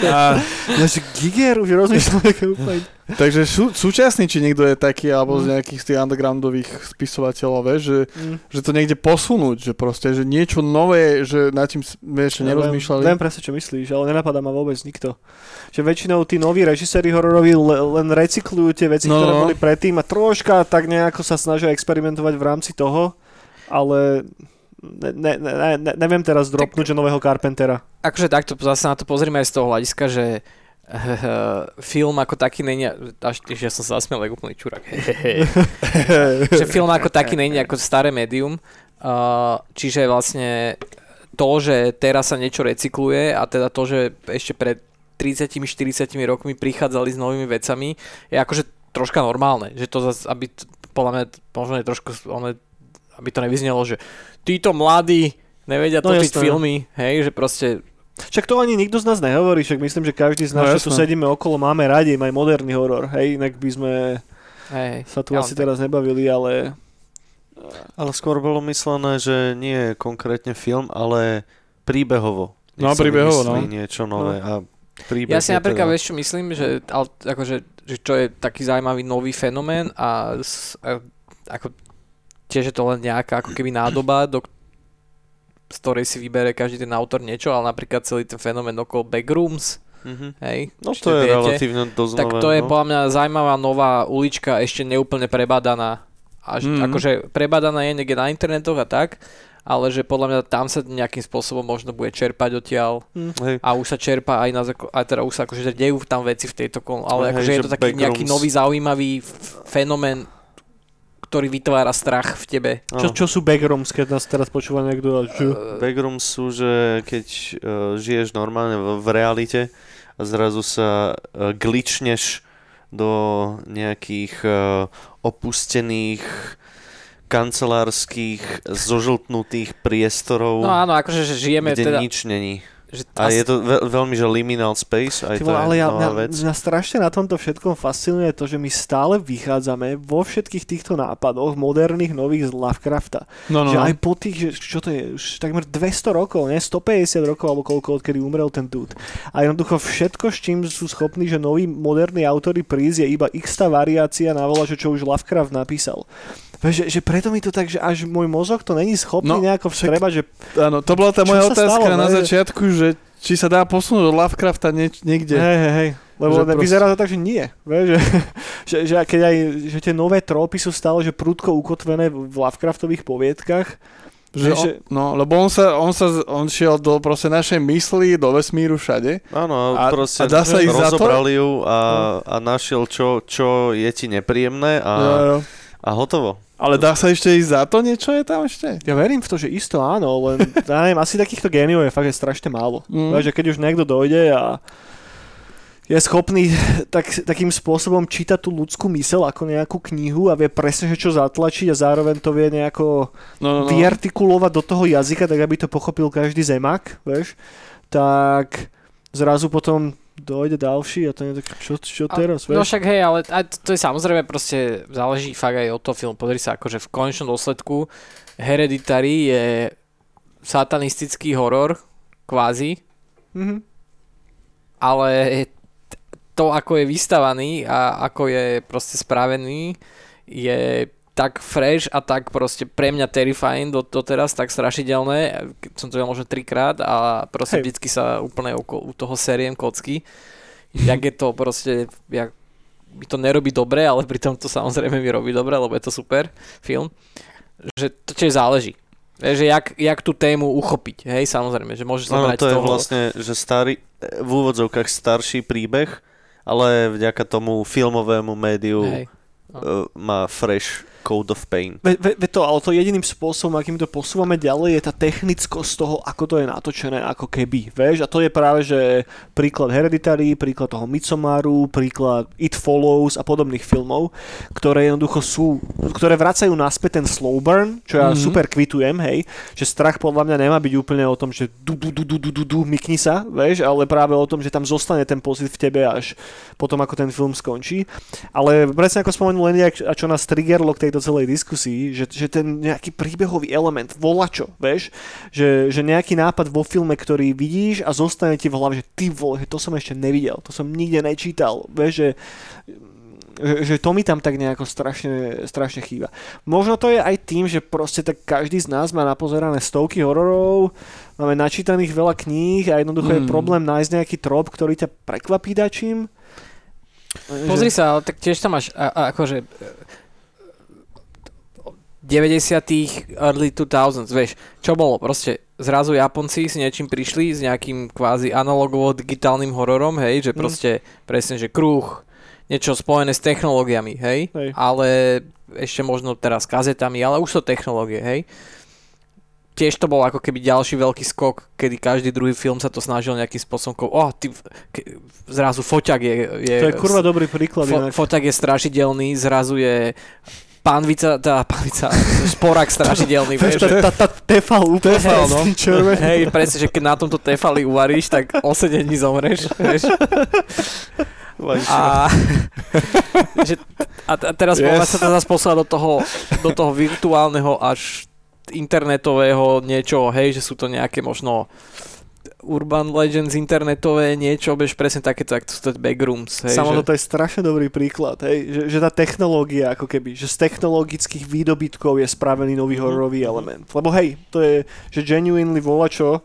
A, Ja, že Giger už rozmýšľam, aké úplne... takže sú, súčasný, či niekto je taký, alebo z Mm. nejakých z tých undergroundových spisovateľov, vieš, že, Mm. že to niekde posunúť, že proste, že niečo nové, že nad tým sme ešte nerozmýšľali. Viem, viem presne, čo myslíš, ale nenapadá ma vôbec nikto. Že väčšinou tí noví režiséri hororoví le, len recyklujú tie veci, No, ktoré no. boli predtým a troška tak nejako sa snažia experimentovať v rámci toho, ale ne, ne, ne, ne, neviem teraz dropnúť, že nového Carpentera. Akože takto zase na to pozrieme aj z toho hľadiska, že film ako taký není, až tiež ja som sa zasmiel ako úplný čurak. že film ako taký není ako staré médium, uh, čiže vlastne to, že teraz sa niečo recykluje a teda to, že ešte pred 30-40 rokmi prichádzali s novými vecami, je akože troška normálne, že to zase, aby, podľa mňa, možno je trošku, ono, aby to nevyznelo, že títo mladí nevedia No točiť jasné. filmy, hej, že proste Však to ani nikto z nás nehovorí, však myslím, že každý z nás, No, čo tu sedíme okolo, máme radi aj moderný horor, hej, inak by sme hej, sa tu ja asi tak- teraz nebavili, ale Ale skôr bolo myslené, že nie konkrétne film, ale príbehovo. No, Nech sa príbehovo, no. niečo nové a príbeh Ja si napríklad, teda... vieš čo myslím, že, ale, akože, že čo je taký zaujímavý nový fenomén a, a ako, tiež je to len nejaká ako keby nádoba, do, z ktorej si vybere každý ten autor niečo, ale napríklad celý ten fenomén okolo backrooms, Mhm. hej, No to je viete, relatívne dosť tak to je no. podľa mňa zaujímavá nová ulička, ešte neúplne prebadaná. Až, Mhm. mm. Akože prebadaná je niekde na internetoch a tak, ale že podľa mňa tam sa nejakým spôsobom možno bude čerpať odtiaľ Hej. a už sa čerpa aj na a teda už sa akože dejú tam veci v tejto kon- ale Hej, akože je to taký nejaký backrooms. nový zaujímavý fenomén, ktorý vytvára strach v tebe. čo, čo sú backrooms, keď nás teraz počúva niekto? Čo? Backrooms sú, že keď uh, žiješ normálne v, v realite a zrazu sa uh, glitchneš do nejakých uh, opustených kancelárskych zožltnutých priestorov, No áno, akože že žijeme kde teda... nič není. Že A je to veľ, veľmi, že liminal space, aj to vole, je ale ja, nová mňa, vec. mňa strašne na tomto všetkom fascinuje to, že my stále vychádzame vo všetkých týchto nápadoch moderných, nových z Lovecrafta. No, no, Že no. aj po tých, že čo to je, už takmer 200 rokov, ne? 150 rokov alebo koľko, odkedy umrel ten dude. A jednoducho všetko, s čím sú schopní, že noví moderní autory prísť, je iba x variácia na vola, že čo už Lovecraft napísal. Že, že preto mi to tak, že až môj mozog to není schopný No, nejako vstrebať, že Áno, to bola tá moja otázka stalo, na ne? začiatku, že či sa dá posunúť od Lovecrafta nie, niekde. hej, hej, hej. Lebo Že proste- vyzerá to tak, že nie. Vieš, že, že, že, keď aj, že tie nové trópy sú stále že prudko ukotvené v Lovecraftových poviedkach. Že on, no, lebo on sa, on sa, on šiel do proste našej mysli, do vesmíru všade. Áno, A- proste a dá sa ísť za to? rozobrali ju a, a našiel, čo, čo je ti nepríjemné a, Jo, jo. A hotovo. Ale dá sa ešte ísť za to? Niečo je tam ešte? Ja verím v to, že isto áno, len ja neviem, asi takýchto géniov je fakt že strašne málo. Mm. Že keď už niekto dojde a je schopný tak, takým spôsobom čítať tú ľudskú mysel ako nejakú knihu a vie presne, že čo zatlačiť a zároveň to vie nejako No, no, no. vyartikulovať do toho jazyka, tak aby to pochopil každý zemák, vieš, tak zrazu potom dojde ďalší a to je tak, čo, čo teraz, No vieš? však hej, ale a to je samozrejme proste, záleží fakt aj od toho filmu. Pozri sa, akože v konečnom dôsledku Hereditary je satanistický horor, kvázi, Mhm. ale to, ako je vystavaný a ako je proste spravený, je tak fresh a tak proste pre mňa terrifying do, doteraz, tak strašidelné. Som to videl možno trikrát a proste Hej. vždycky sa úplne okolo, u toho seriem kocky. Jak je to proste, jak mi to nerobí dobre, ale pritom to samozrejme mi robí dobre, lebo je to super film. Že to tiež záleží. Že jak, jak tú tému uchopiť, hej, samozrejme, že môžeš sa Áno, brať to je toho... vlastne, že starý, v úvodzovkách starší príbeh, ale vďaka tomu filmovému médiu Hej. uh, má fresh Code of Pain. Ve, ve, ve to, ale to jediným spôsobom, akým to posúvame ďalej, je tá technickosť toho, ako to je natočené, ako keby, vieš, a to je práve, že príklad Hereditary, príklad toho Midsomaru, príklad It Follows a podobných filmov, ktoré jednoducho sú, ktoré vracajú naspäť ten slow burn, čo ja Mhm. super kvitujem, hej, že strach podľa mňa nemá byť úplne o tom, že du, du, du, du, du, du, du mykni sa, vieš, ale práve o tom, že tam zostane ten pocit v tebe až potom, ako ten film skončí. Ale presne ako spomenul len a čo nás triggerlo k tejto celej diskusii, že, že ten nejaký príbehový element, volačo, vieš, že, že nejaký nápad vo filme, ktorý vidíš a zostane ti v hlave, že ty vole, že to som ešte nevidel, to som nikde nečítal, vieš, že že, že to mi tam tak nejako strašne, strašne chýba. Možno to je aj tým, že proste tak každý z nás má napozerané stovky hororov, máme načítaných veľa kníh a jednoducho je Mm. problém nájsť nejaký trop, ktorý ťa prekvapí dačím. Pozri sa, ale tak tiež tam máš a, a, akože 90 early 2000s, vieš, čo bolo, proste zrazu Japonci s niečím prišli, s nejakým kvázi analogovo digitálnym hororom, hej, že Mm. proste presne, že kruh, niečo spojené s technológiami, hej, Hej. ale ešte možno teraz kazetami, ale už sú technológie, hej. Tiež to bol ako keby ďalší veľký skok, kedy každý druhý film sa to snažil nejakým spôsobom, oh, ty, ke, zrazu foťak je, je To je kurva dobrý príklad. Fo- inak. foťak je strašidelný, zrazu je pánvica, tá pánvica, sporák strašidelný, Vieš, tá, tá, tefal úplne Tefal, no. Hej, presne, že keď na tomto tefali uvaríš, tak o 7 dní zomreš, vieš. A, že, a, a teraz yes. Sa to zase poslať do toho, do toho virtuálneho až internetového niečo, hej, že sú to nejaké možno urban legends internetové niečo, bež presne takéto, sú to backrooms, hej, Samo že, to je strašne dobrý príklad, hej, že, že tá technológia ako keby, že z technologických výdobytkov je spravený nový Mhm. hororový element. Lebo hej, to je, že genuinely volačo,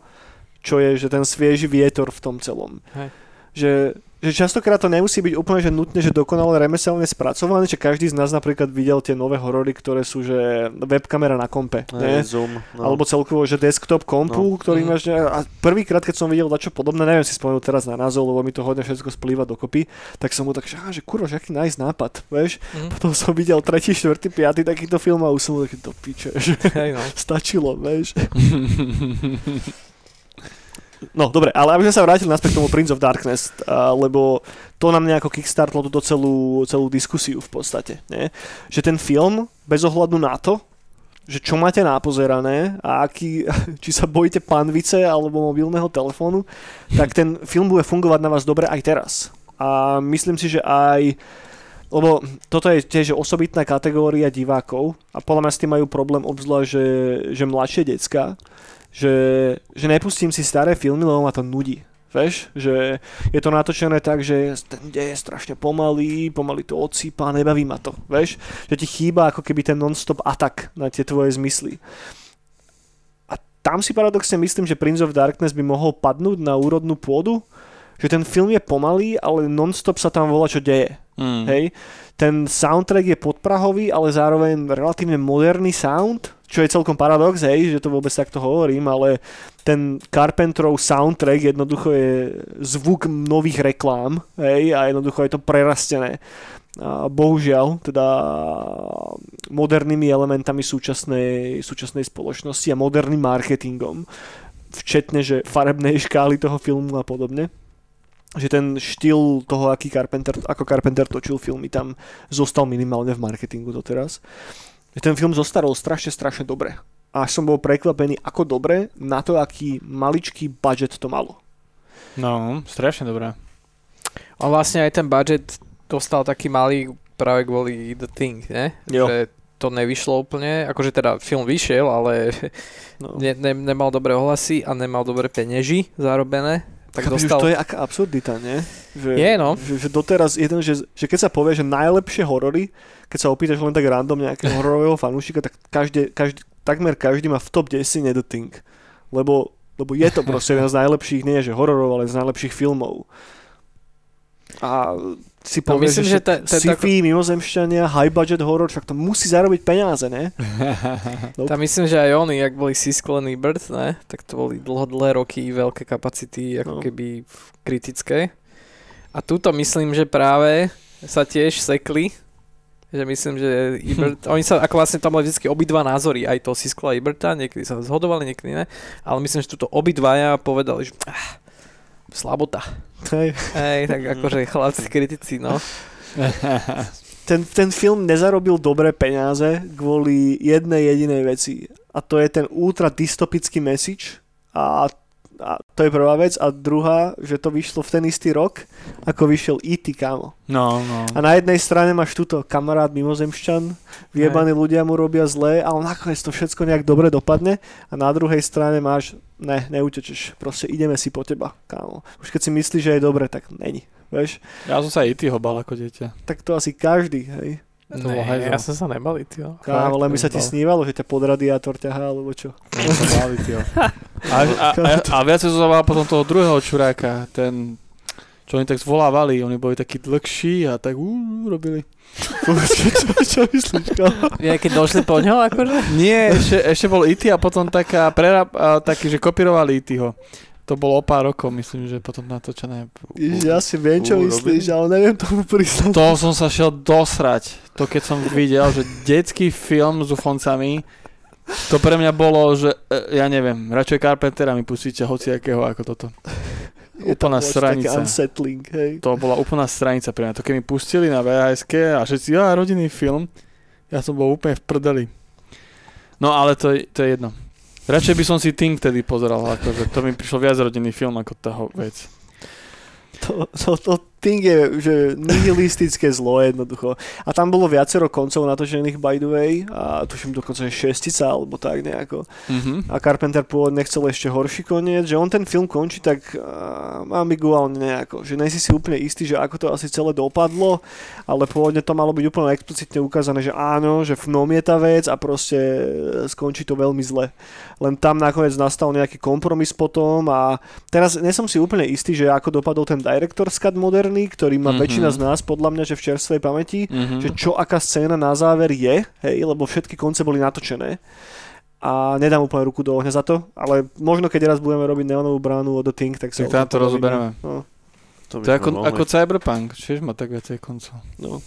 čo je, že ten svieži vietor v tom celom. Hej. Že, že častokrát to nemusí byť úplne že nutne, že dokonale remeselne spracované, že každý z nás napríklad videl tie nové horory, ktoré sú, že webkamera na kompe, nie? Hej, Zoom. No. Alebo celkovo, že desktop kompu, No. ktorý Mhm. máš... ne- A prvýkrát, keď som videl dačo podobné, neviem si spomenúť teraz na názov, lebo mi to hodne všetko splýva dokopy, tak som mu tak, že, že kurva, že aký nice nápad, vieš? Mhm. Potom som videl tretí, štvrtý, piatý takýto film a už som mu taký do piče, že hej, no. stačilo, vieš? No, dobre, ale aby sme sa vrátili naspäť k tomu Prince of Darkness, a, lebo to nám nejako kickstartlo túto celú, celú diskusiu v podstate, nie? Že ten film, bez ohľadu na to, že čo máte napozerané a aký, či sa bojíte panvice alebo mobilného telefónu, tak ten film bude fungovať na vás dobre aj teraz. A myslím si, že aj lebo toto je tiež osobitná kategória divákov a podľa mňa s tým majú problém obzvlášť, že, že mladšie decka, že, že nepustím si staré filmy, lebo ma to nudí. Vieš, že je to natočené tak, že ten dej je strašne pomalý, pomaly to odsýpa, nebaví ma to, vieš, že ti chýba ako keby ten non-stop atak na tie tvoje zmysly. A tam si paradoxne myslím, že Prince of Darkness by mohol padnúť na úrodnú pôdu, Že ten film je pomalý, ale non-stop sa tam volá, čo deje. Mm. Hej. Ten soundtrack je podprahový, ale zároveň relatívne moderný sound, čo je celkom paradox, hej, že to vôbec takto hovorím, ale ten Carpenterov soundtrack jednoducho je zvuk nových reklám, hej, a jednoducho je to prerastené. A bohužiaľ, teda modernými elementami súčasnej, súčasnej spoločnosti a moderným marketingom, včetne, že farebnej škály toho filmu a podobne že ten štýl toho, aký Carpenter, ako Carpenter točil filmy, tam zostal minimálne v marketingu doteraz. Ten film zostarol strašne, strašne dobre. A som bol prekvapený, ako dobre na to, aký maličký budget to malo. No, strašne dobré. A vlastne aj ten budget dostal taký malý práve kvôli The Thing, ne? Jo. Že to nevyšlo úplne, akože teda film vyšiel, ale No. ne, ne, nemal dobré ohlasy a nemal dobré penieži zarobené. Tak Chápeš, dostal... už to je aká absurdita, nie? Že, Je, no. Že, že doteraz jeden, že, že keď sa povie, že najlepšie horory, keď sa opýtaš len tak random nejakého hororového fanúšika, tak každý, každý, takmer každý má v top 10 The Thing. Lebo, lebo je to proste jeden z najlepších, nie že hororov, ale z najlepších filmov. A si No, povieš, myslím, že, že te- te- sci-fi, mimozemšťania, high budget horror, však to musí zarobiť peniaze, ne? Nope. Tam myslím, že aj oni, ak boli Siskel and Ebert, ne, tak to boli dlho, dlhé roky, veľké kapacity, ako No. keby kritické. A túto myslím, že práve sa tiež sekli, že myslím, že Ebert, oni sa, ako vlastne tam boli vždy obidva názory, aj to Siskla a Eberta, niekedy sa zhodovali, niekedy ne, ale myslím, že túto obidvaja povedali, že ah, slabota. Hej. Hej, tak akože chlapci kritici, no. ten, ten film nezarobil dobré peniaze kvôli jednej jedinej veci. A to je ten ultra dystopický message. A, a to je prvá vec. A druhá, že to vyšlo v ten istý rok, ako vyšiel E.T. kámo. No, no. A na jednej strane máš túto kamarát mimozemšťan, vyjebaní ľudia mu robia zlé, ale nakoniec to všetko nejak dobre dopadne. A na druhej strane máš, ne, neutečeš, proste ideme si po teba, kámo. Už keď si myslíš, že je dobre, tak není. Vieš? Ja som sa aj ty ho bal ako dieťa. Tak to asi každý, hej. To bol Ne, hajzel. ja som sa nebal, ty jo. Kámo, len by sa ti snívalo, že ťa pod radiátor ťahá, alebo čo. Ja som malý, tyjo. A, a, a, a viac som zabal potom toho druhého čuráka, ten, čo oni tak zvolávali, oni boli takí dlhší a tak ú, robili. čo, čo, čo myslíš, kámo? Ja, keď došli po ňo, akože? Nie, ešte, ešte bol E.T. a potom taká prerab, a, taký, že kopírovali E.T.ho. To bolo o pár rokov, myslím, že potom natočené. Ja si viem, čo myslíš, ale neviem tomu priznať. To som sa šiel dosrať. To keď som videl, že detský film s ufoncami, to pre mňa bolo, že e, ja neviem, radšej Carpentera mi pustíte hociakého ako toto. Je úplná. Také unsettling, hej. To bola úplná stranica pre mňa. To keď mi pustili na vhs a všetci, ja rodinný film, ja som bol úplne v prdeli. No ale to, to je jedno. Radšej by som si Ting tedy pozeral, akože to mi prišlo viac rodinný film ako tá vec. To, to, to Thing je že nihilistické zlo jednoducho. A tam bolo viacero koncov natočených by the way a tuším dokonca šestica alebo tak nejako. Mhm. A Carpenter pôvodne chcel ešte horší koniec, že on ten film končí tak uh, ambiguálne nejako, že nejsi si úplne istý, že ako to asi celé dopadlo, ale pôvodne to malo byť úplne explicitne ukázané, že áno, že v nom je tá vec a proste e, skončí to veľmi zle. Len tam nakoniec nastal nejaký kompromis potom a teraz nie som si úplne istý, že ako dopadol ten director's cut moderný, ktorý má Mhm. väčšina z nás podľa mňa, že v čerstvej pamäti, Mhm. že čo aká scéna na záver je, hej, lebo všetky konce boli natočené a nedám úplne ruku do ohňa za to, ale možno keď raz budeme robiť neonovú bránu od The Thing, tak sa Tak tam to rozoberieme. No, To, To ako, ako Cyberpunk, čiže má tak viacej koncov. no.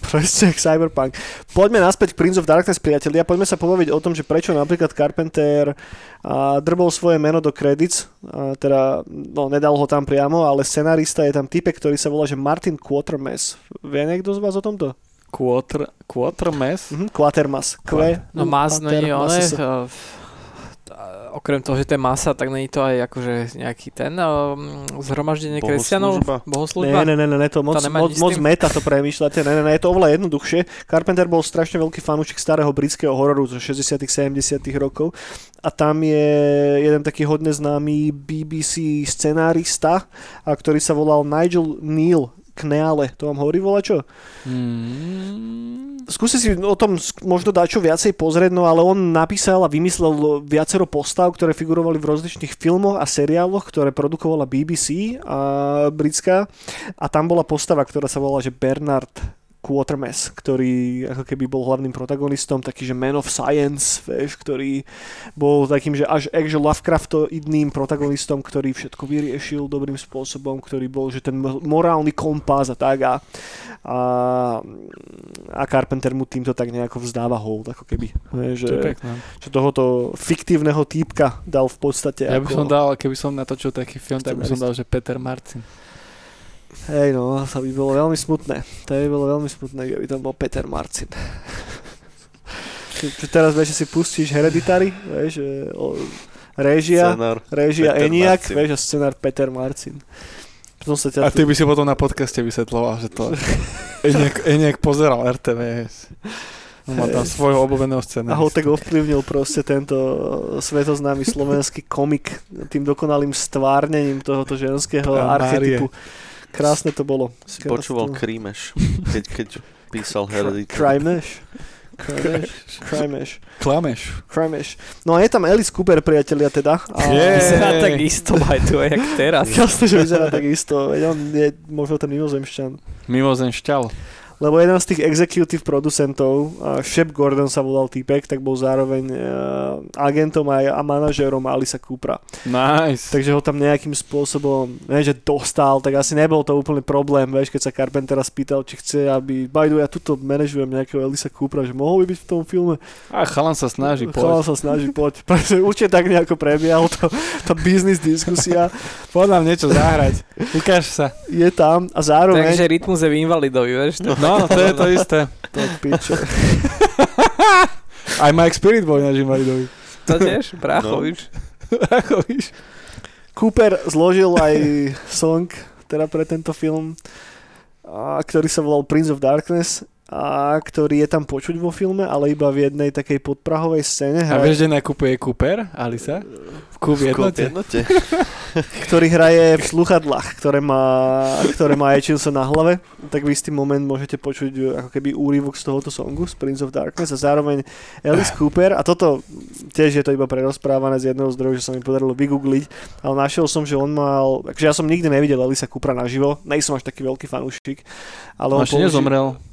Presne, Cyberpunk. Poďme naspäť k Prince of Darkness, priatelia. Poďme sa pobaviť o tom, že prečo napríklad Carpenter a, drbol svoje meno do credits. A, teda, no, nedal ho tam priamo, ale scenárista je tam typek, ktorý sa volá, že Martin Quatermass. Vie niekto z vás o tomto? Quarter, Quartermass? Mhm, Quatermass. Kve, No Mas není Quatermass. Okrem toho, že to je masa, tak není to aj akože nejaký ten um, zhromaždenie kresťanov, bohoslúžba. Ne, ne, ne, ne, ne, to moc, To moc, moc meta to premýšľate, ne, ne, ne, je to oveľa jednoduchšie. Carpenter bol strašne veľký fanúšik starého britského hororu zo 60 70 rokov. A tam je jeden taký hodne známy BBC scenárista, a ktorý sa volal Nigel Neal Kneale, to vám hovorí volá čo? Mm, skúsi si o tom možno dať čo viacej pozrieť, no ale on napísal a vymyslel viacero postav, ktoré figurovali v rozličných filmoch a seriáloch, ktoré produkovala BBC a britská. A tam bola postava, ktorá sa volala, že Bernard Quatermass, ktorý ako keby bol hlavným protagonistom, taký, že man of science, vieš, ktorý bol takým, že až že Lovecraftoidným protagonistom, ktorý všetko vyriešil dobrým spôsobom, ktorý bol, že ten morálny kompas a tak a, a, a Carpenter mu týmto tak nejako vzdáva hold, ako keby. Vieš, To je že, pekné. že tohoto fiktívneho týpka dal v podstate Ja by ako... som dal, keby som natočil taký film, tak by som dal, že Peter Marcin. Hej no, to by bolo veľmi smutné. To by bolo veľmi smutné, keby tam bol Peter Marcin. Teraz vieš, že si pustíš Hereditary, vieš, že o, réžia, Scenár. réžia Peter Eniak, Marcin. vieš, a scenár Peter Marcin. Potom sa ťa A ty by si potom na podcaste vysvetloval, že to Eniak, Eniak pozeral RTVS. On má tam svojho obľúbeného a scéna. ho tak ovplyvnil proste tento svetoznámy slovenský komik tým dokonalým stvárnením tohoto ženského Pán archetypu. Krásne to bolo. Si Krásne počúval to. Krímeš, keď, keď písal Hereditary. Crymeš. Crymeš. Klameš. Crymeš. No a je tam Alice Cooper, priatelia, teda. A... Je. Vyzerá tak isto, by the way, jak teraz. Jasne, že vyzerá takisto. Veď on je možno ten mimozemšťan. Mimozen šťal. Lebo jeden z tých executive producentov, Shep Gordon sa volal týpek, tak bol zároveň uh, agentom aj a manažérom Alisa Coopera. Nice. Takže ho tam nejakým spôsobom, ne, že dostal, tak asi nebol to úplný problém, vieš, keď sa Carpentera spýtal, či chce, aby, by the way, ja tuto manažujem nejakého Elisa Coopera, že mohol by byť v tom filme. A chalan sa snaží, Chalán poď. sa snaží, poď. Pretože určite tak nejako prebiehal to, tá biznis diskusia. Poď nám niečo zahrať. Ukáž sa. Je tam a zároveň... Takže rytmus je v invalidovi, vieš? To, No, to je to isté. To piče. Aj Mike Spirit bol ináč invalidovi. to tiež, Bráchovič. Ako víš? Cooper zložil aj song teda pre tento film, a, ktorý sa volal Prince of Darkness a ktorý je tam počuť vo filme, ale iba v jednej takej podprahovej scéne, A hra, vieš, kde nakupuje Cooper, Alisa? V V jednote. jednote. ktorý hraje v sluchadlách, ktoré má, ktoré má Etchinson na hlave. Tak v istý moment môžete počuť e, ako keby úryvok z tohoto songu, z Prince of Darkness a zároveň Alice Cooper a toto tiež je to iba prerozprávané z jedného zdroju, že sa mi podarilo vygoogliť, ale našiel som, že on mal, takže ja som nikdy nevidel Elisa Coopera naživo, nejsom až taký veľký fanúšik, ale On on ešte nezomrel.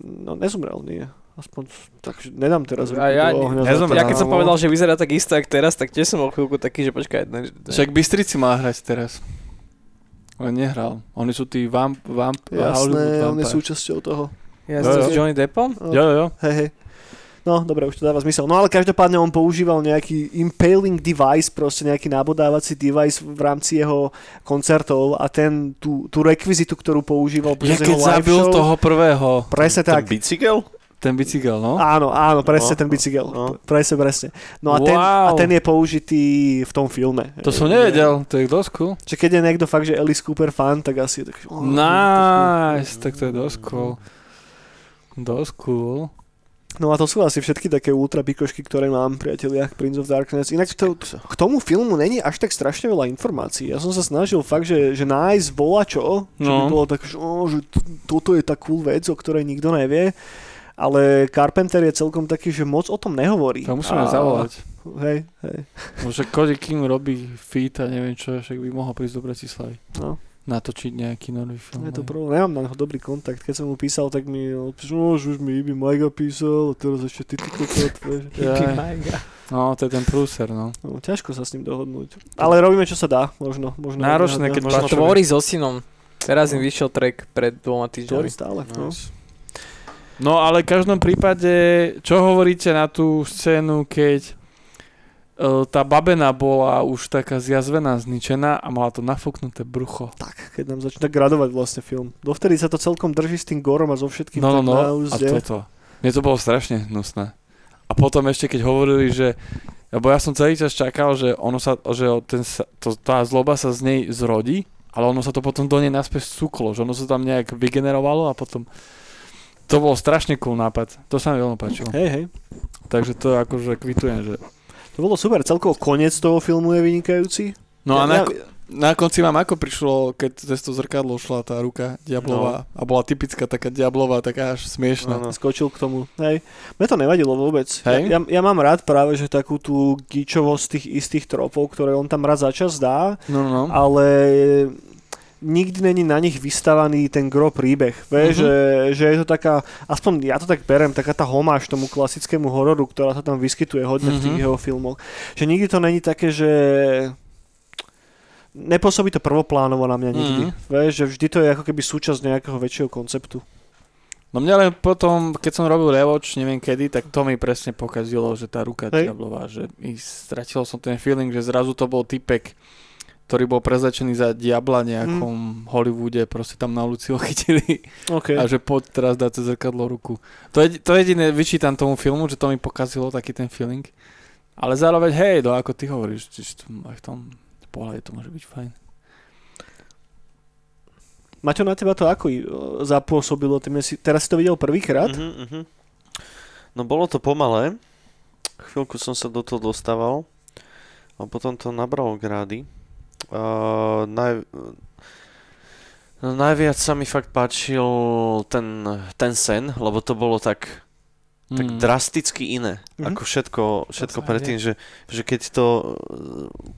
No nezomrel, nie. Aspoň, takže nedám teraz A ja- ruku do ohňa za nezomrel. Ja keď som No. povedal, že vyzerá tak isto, jak teraz, tak tiež som bol chvíľku taký, že počkaj. Ne, ne. Však Bystrici má hrať teraz. On nehral. Oni sú tí vamp, vamp, Jasné, Hollywood on je súčasťou toho. Ja jo. s Johnny Deppom? No. Jo, jo, jo. Hej, hej. No, dobre, už to dáva zmysel. No ale každopádne on používal nejaký impaling device, proste nejaký nabodávací device v rámci jeho koncertov a ten, tú, tú rekvizitu, ktorú používal Ja keď jeho live zabil show, toho prvého, Presne Ten tak. bicykel? ten bicykel, no. Áno, áno, presne No, ten bicykel. no. Presne, presne. No a, ten, Wow. a ten je použitý v tom filme. To som nevedel, to je dosť cool. Čiže keď je niekto fakt, že Alice Cooper fan, tak asi je tak... oh, Nice, tak to je dosť cool. Dosť cool. No a to sú asi všetky také ultra pikošky, ktoré mám, priatelia, Prince of Darkness. Inak to, k tomu filmu není až tak strašne veľa informácií. Ja som sa snažil fakt, že, že nájsť volačo, čo by No. bolo tak, že, oh, že toto je tá cool vec, o ktorej nikto nevie. Ale Carpenter je celkom taký, že moc o tom nehovorí. To musíme A- zavolať. Hej, hej. Možno Cody King robí feat a neviem čo, však by mohol prísť do Bratislavy. No. Natočiť nejaký nový film. Je to problém, nemám na neho dobrý kontakt. Keď som mu písal, tak mi no, že už mi Ibi Majga písal, a teraz ešte ty, ty kokot. No, to je ten prúser, no. No, ťažko sa s ním dohodnúť. Ale robíme, čo sa dá, možno. možno Náročné, keď možno Tvorí so synom. Teraz im vyšiel track pred dvoma Tvorí týždňami. stále. No. No ale v každom prípade, čo hovoríte na tú scénu, keď tá babena bola už taká zjazvená, zničená a mala to nafúknuté brucho. Tak, keď nám začne gradovať vlastne film. Dovtedy sa to celkom drží s tým gorom a so všetkým No, no, no. A toto. Mne to bolo strašne hnusné. A potom ešte, keď hovorili, že lebo ja som celý čas čakal, že, ono sa, že ten, to, tá zloba sa z nej zrodí, ale ono sa to potom do nej naspäť súklo, že ono sa tam nejak vygenerovalo a potom to bol strašne cool nápad. To sa mi veľmi páčilo. Hej, hej. Takže to akože kvitujem, že... To bolo super. Celkovo koniec toho filmu je vynikajúci. No a ja, na, ja, Na konci vám ako prišlo, keď cez to zrkadlo šla tá ruka diablová a bola typická taká diablová, taká až smiešná. No, no. Skočil k tomu. Hej. Mne to nevadilo vôbec. Hej. Ja, ja, mám rád práve, že takú tú gíčovosť tých istých tropov, ktoré on tam raz za čas dá, No, no, no. ale nikdy není na nich vystavaný ten gro príbeh. Vieš, Mhm. že, že je to taká, aspoň ja to tak berem, taká tá homáž tomu klasickému hororu, ktorá sa tam vyskytuje hodne v tých Mhm. jeho filmoch. Že nikdy to není také, že nepôsobí to prvoplánovo na mňa nikdy. Mhm. Vieš, že vždy to je ako keby súčasť nejakého väčšieho konceptu. No mňa len potom, keď som robil rewatch, neviem kedy, tak to mi presne pokazilo, že tá ruka Hej. diablová, že i stratil som ten feeling, že zrazu to bol typek, ktorý bol prezlečený za diabla nejakom Hollywoode, proste tam na ulici ho chytili Okay. a že poď teraz dať cez zrkadlo ruku. To, je, to jediné vyčítam tomu filmu, že to mi pokazilo taký ten feeling. Ale zároveň, hej, no ako ty hovoríš, aj v tom pohľade to môže byť fajn. Maťo, na teba to ako e, zapôsobilo? Ty si, teraz si to videl prvýkrát? Mhm, mhm. No bolo to pomalé. Chvíľku som sa do toho dostával. A potom to nabralo grády. Uh, naj, no, najviac sa mi fakt páčil ten, ten sen, lebo to bolo tak, tak Mm. drasticky iné. Mhm. Ako všetko, všetko predtým, že, že keď to uh,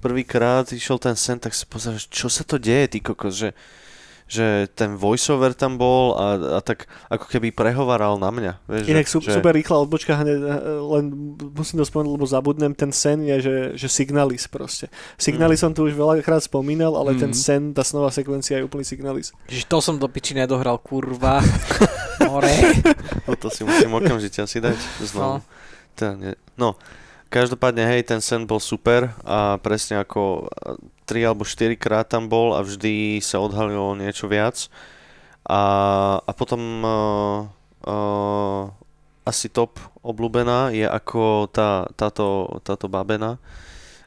prvýkrát išiel ten sen, tak si pozeráš, čo sa to deje, ty kokos, že, že ten voiceover tam bol a, a tak ako keby prehovaral na mňa. Vieš, Inak že, sú, že, super rýchla odbočka, eh, len musím to spomenúť, lebo zabudnem, ten sen je, že, že Signalis proste. Signalis som tu už veľakrát spomínal, ale ten Mhm. sen, tá snová sekvencia je úplný Signalis. Ježiš, to som do piči nedohral, kurva. More. No to si musím okamžite asi dať znovu. No. Teda nie. no, každopádne, hej, ten sen bol super a presne ako a, tri alebo štyri krát tam bol a vždy sa odhalilo niečo viac. A, a potom uh, uh, asi top obľúbená je ako tá, táto, táto babena.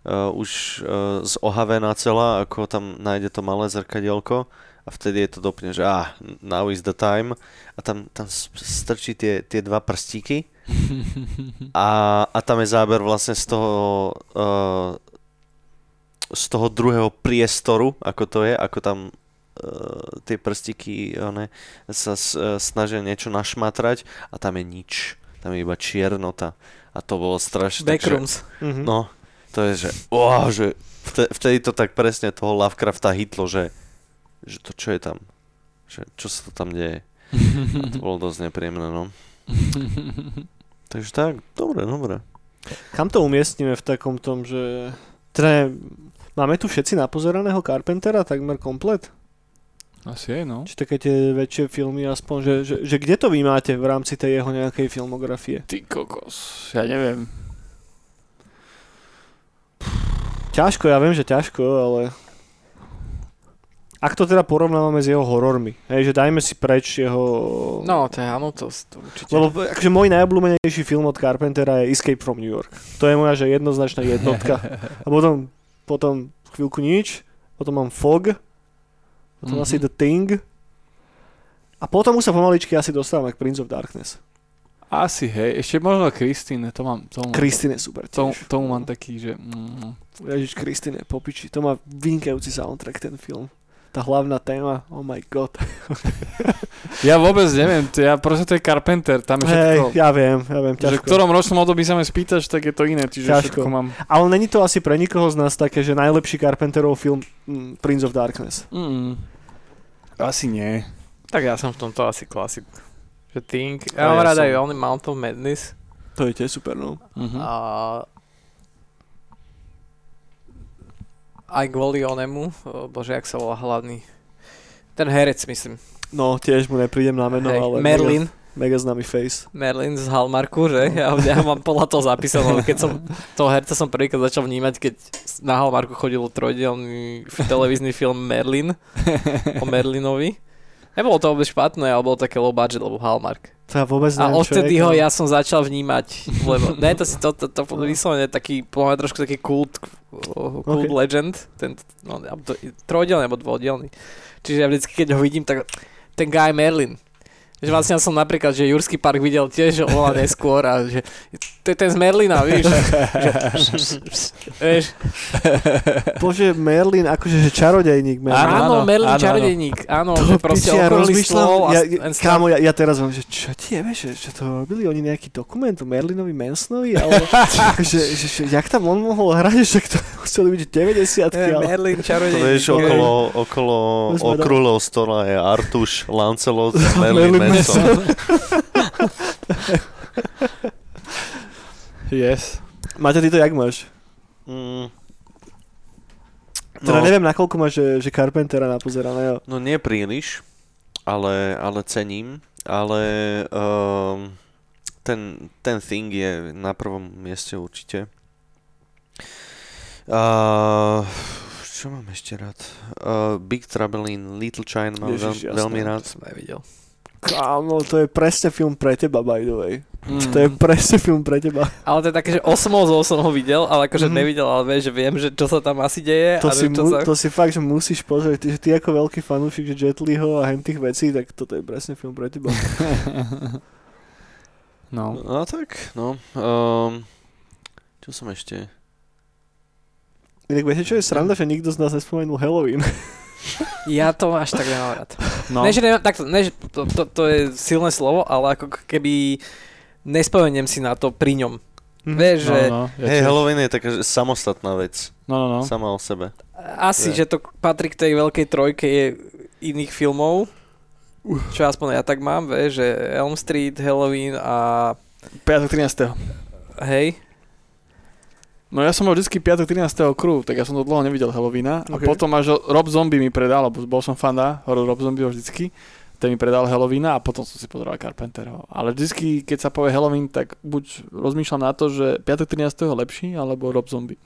Uh, už uh, zohavená celá, ako tam nájde to malé zrkadielko a vtedy je to dopne, že ah, now is the time a tam, tam strčí tie, tie dva prstíky a, a tam je záber vlastne z toho uh, z toho druhého priestoru, ako to je, ako tam uh, tie prstíky one, sa s, uh, snažia niečo našmatrať a tam je nič. Tam je iba čiernota. A to bolo strašne... takže- Backrooms. Mhm. No, to je, že, wow, že vte- vtedy to tak presne toho Lovecrafta hitlo, že, že to čo je tam, že čo sa to tam deje. A to bolo dosť nepríjemné, no. Takže tak, dobre, dobre. Kam to umiestnime v takom tom, že... Teda, máme tu všetci napozeraného Carpentera takmer komplet? Asi je, no. Či také tie väčšie filmy aspoň, že, že, že kde to vy máte v rámci tej jeho nejakej filmografie? Ty kokos, ja neviem. Ťažko, ja viem, že ťažko, ale... Ak to teda porovnávame s jeho horormi, hej, že dajme si preč jeho... No, to je áno, to, to určite. Lebo akože môj najobľúbenejší film od Carpentera je Escape from New York. To je moja že jednoznačná jednotka. A potom, potom chvíľku nič, potom mám Fog, potom Mhm. asi The Thing. A potom už sa pomaličky asi dostávam k Prince of Darkness. Asi, hej. Ešte možno Kristýne, to mám... To mám Christine je super tiež. tomu mám taký, že... Mm, Ježiš, Christine je popiči. To má vynikajúci soundtrack ten film. Tá hlavná téma, oh my god. ja vôbec neviem, to, ja proste to je Carpenter, tam je všetko... ja viem, ja viem, že v ťažko. ktorom ročnom období sa ma spýtaš, tak je to iné, čiže Ťažko. všetko mám... Ale není to asi pre nikoho z nás také, že najlepší Carpenterov film mm, Prince of Darkness. Mm, asi nie. Tak ja som v tomto asi klasik. Že Think. A Ja mám ja rád som- aj Only Mount of Madness. To je tiež super, no. Mhm. A aj kvôli onemu, bože, jak sa volá hlavný. Ten herec, myslím. No, tiež mu neprídem na meno, Hej, ale Merlin. Mega, mega známy face. Merlin z Hallmarku, že? Ja, ja mám podľa toho zapísané, keď som toho herca som prvýkrát začal vnímať, keď na Hallmarku chodil trojdielný f- televízny film Merlin o Merlinovi. Nebolo to vôbec špatné, ale bolo také low budget, lebo Hallmark. To ja vôbec A neviem, čo odtedy ho ja som začal vnímať, lebo ne, to si to, to, to, to vyslovene taký, podľa trošku taký kult, kult Okay. legend, ten, no, trojdielny alebo dvojdielny. Čiže ja vždycky, keď ho vidím, tak ten Guy Merlin, Že vlastne ja som napríklad, že Jurský park videl tiež oveľa neskôr a že to je ten z Merlina, víš? vieš? Bože, Merlin, akože že čarodejník. Merlin. Áno, áno, Merlin áno, čarodejník, áno, To že proste ja okrúhly rozmýšľam, stôl a ja, stav. kámo, ja, ja teraz vám, že čo ti jebe, že, že to robili oni nejaký dokument o Merlinovi Mansonovi, alebo že, že, že, jak tam on mohol hrať, že to museli byť 90 Eh, ale... Merlin To čarodejník. vieš, ok. okolo, okolo To sme okrúhleho stola je Artuš, Lancelot, Merlin Merlin Manson. Yes. Máte ty to jak máš? Mm, Teda No. neviem, nakoľko máš, že, že Carpentera napozeraného. No nie príliš, ale, ale cením, ale um, ten, ten thing je na prvom mieste určite. Uh, čo mám ešte rád? Uh, Big Trouble in Little China mám Ježiš, veľ, jasné. veľmi rád. To som aj videl. Kámo, to je presne film pre teba, by the way. Mm. To je presne film pre teba. Ale to je také, že 8 z 8 ho videl, ale akože Mhm. nevidel, ale vieš, že viem, že čo sa tam asi deje. To a si, čo mu, sa... to si fakt, že musíš pozrieť. Ty, že ty ako veľký fanúšik, že Jet Liho a hen tých vecí, tak toto je presne film pre teba. No. No tak, no. Um, čo som ešte? Inak viete, čo je sranda, že nikto z nás nespomenul Halloween. Ja to až tak nemám rád. no. Ne, že nemám, takto, ne, že to, to, to je silné slovo, ale ako keby nespomeniem si na to pri ňom. Mhm. Vieš, no, že no, ja Hej. Halloween je taká že samostatná vec. No, no, no. Sama o sebe. asi, Je. že to patrí k tej veľkej trojke je iných filmov, čo aspoň ja tak mám, vieš, že Elm Street, Halloween a Piatok 13. hej, No ja som mal vždycky piatok 13. crew, tak ja som to dlho nevidel Halloweena. A Ok. potom až Rob Zombie mi predal, lebo bol som fanda horor Rob Zombie vždycky. Ten mi predal Halloweena a potom som si pozeral Carpenterho. Ale vždycky, keď sa povie Halloween, tak buď rozmýšľam na to, že piatok 13. je lepší, alebo Rob Zombie.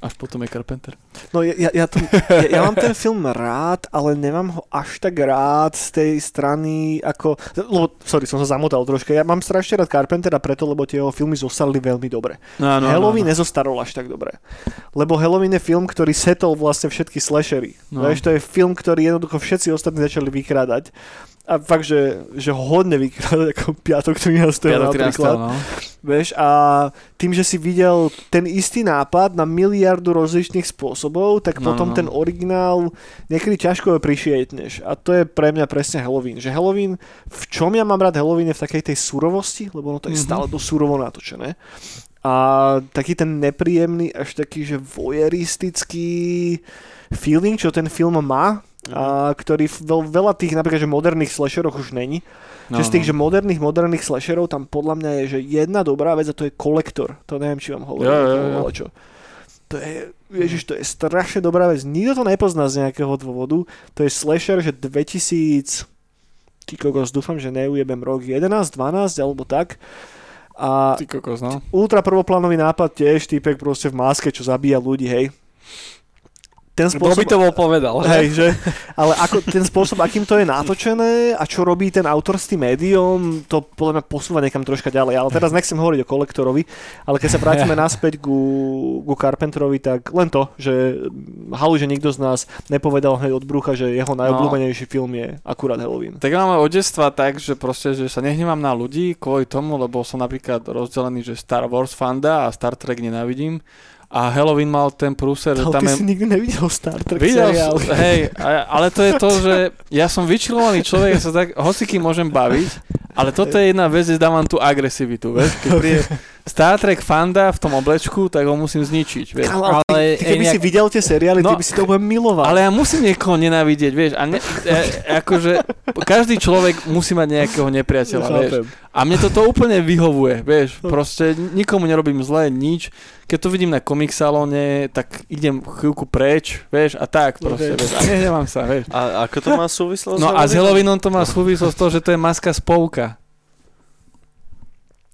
Až potom je Carpenter. No ja, ja, ja, to, ja, ja mám ten film rád, ale nemám ho až tak rád z tej strany ako... Lebo, sorry, som sa zamotal troška. Ja mám strašne rád Carpentera preto, lebo tie jeho filmy zostali veľmi dobre. No, No, Halloween no, nezostarol až tak dobre. Lebo Halloween je film, ktorý setol vlastne všetky slashery. No. Vieš, to je film, ktorý jednoducho všetci ostatní začali vykrádať. A fakt, že, že hodne vykrádať ako piatok 13. Piatok 13. napríklad. No. Vieš, a tým, že si videl ten istý nápad na miliardu rozličných spôsobov, tak No, potom no, no. ten originál niekedy ťažko prišietneš. A to je pre mňa presne Halloween. Že Halloween, v čom ja mám rád Halloween je v takej tej surovosti, lebo ono to je Mhm. stále dosť surovo natočené. A taký ten nepríjemný, až taký, že voyeristický feeling, čo ten film má, a ktorý veľ, veľa tých napríklad, že moderných slasheroch už není. No, Že z tých, že moderných, moderných slasherov tam podľa mňa je, že jedna dobrá vec a to je kolektor. To neviem, či vám hovorím. Jo. bolo čo. To je, ježiš, to je strašne dobrá vec. Nikto to nepozná z nejakého dôvodu. To je slasher, že 2000... Ty kokos, dúfam, že neujebem rok 11, 12 alebo tak. A Ty kokos, no. ultra prvoplánový nápad tiež, týpek proste v máske, čo zabíja ľudí, hej. Ten Kto by to bol povedal? Hej, že? Ale ako ten spôsob, akým to je natočené a čo robí ten autor s tým médiom, to podľa mňa posúva niekam troška ďalej. Ale teraz nechcem hovoriť o kolektorovi, ale keď sa vrátime naspäť ku, ku Carpenterovi, tak len to, že halu, že nikto z nás nepovedal hneď od brucha, že jeho najobľúbenejší film je akurát Halloween. Tak ja mám od detstva tak, že proste, že sa nehnevám na ľudí kvôli tomu, lebo som napríklad rozdelený, že Star Wars fanda a Star Trek nenávidím. A Halloween mal ten prúser, Ale tam ty je... si nikdy nevidel Star Trek Videl seriál. hej, ale to je to, že ja som vyčilovaný človek, ja sa tak hociky môžem baviť, ale toto je jedna vec, že dávam tú agresivitu, vieš, keď príde Star Trek fanda v tom oblečku, tak ho musím zničiť, vieš. Kámo, ale ty, ty, keby nejak- si videl tie seriály, No, ty by si to úplne miloval. Ale ja musím niekoho nenávidieť, vieš, a ne, ja, akože každý človek musí mať nejakého nepriateľa, vieš. A mne toto úplne vyhovuje, vieš, proste nikomu nerobím zlé, nič. Keď to vidím na komik salóne, tak idem chvíľku preč, vieš, a tak proste, Ok. vieš, a nehnevám sa, vieš. A ako to má súvislosť? No a s Halloweenom to má súvislosť to, že to je maska spouka.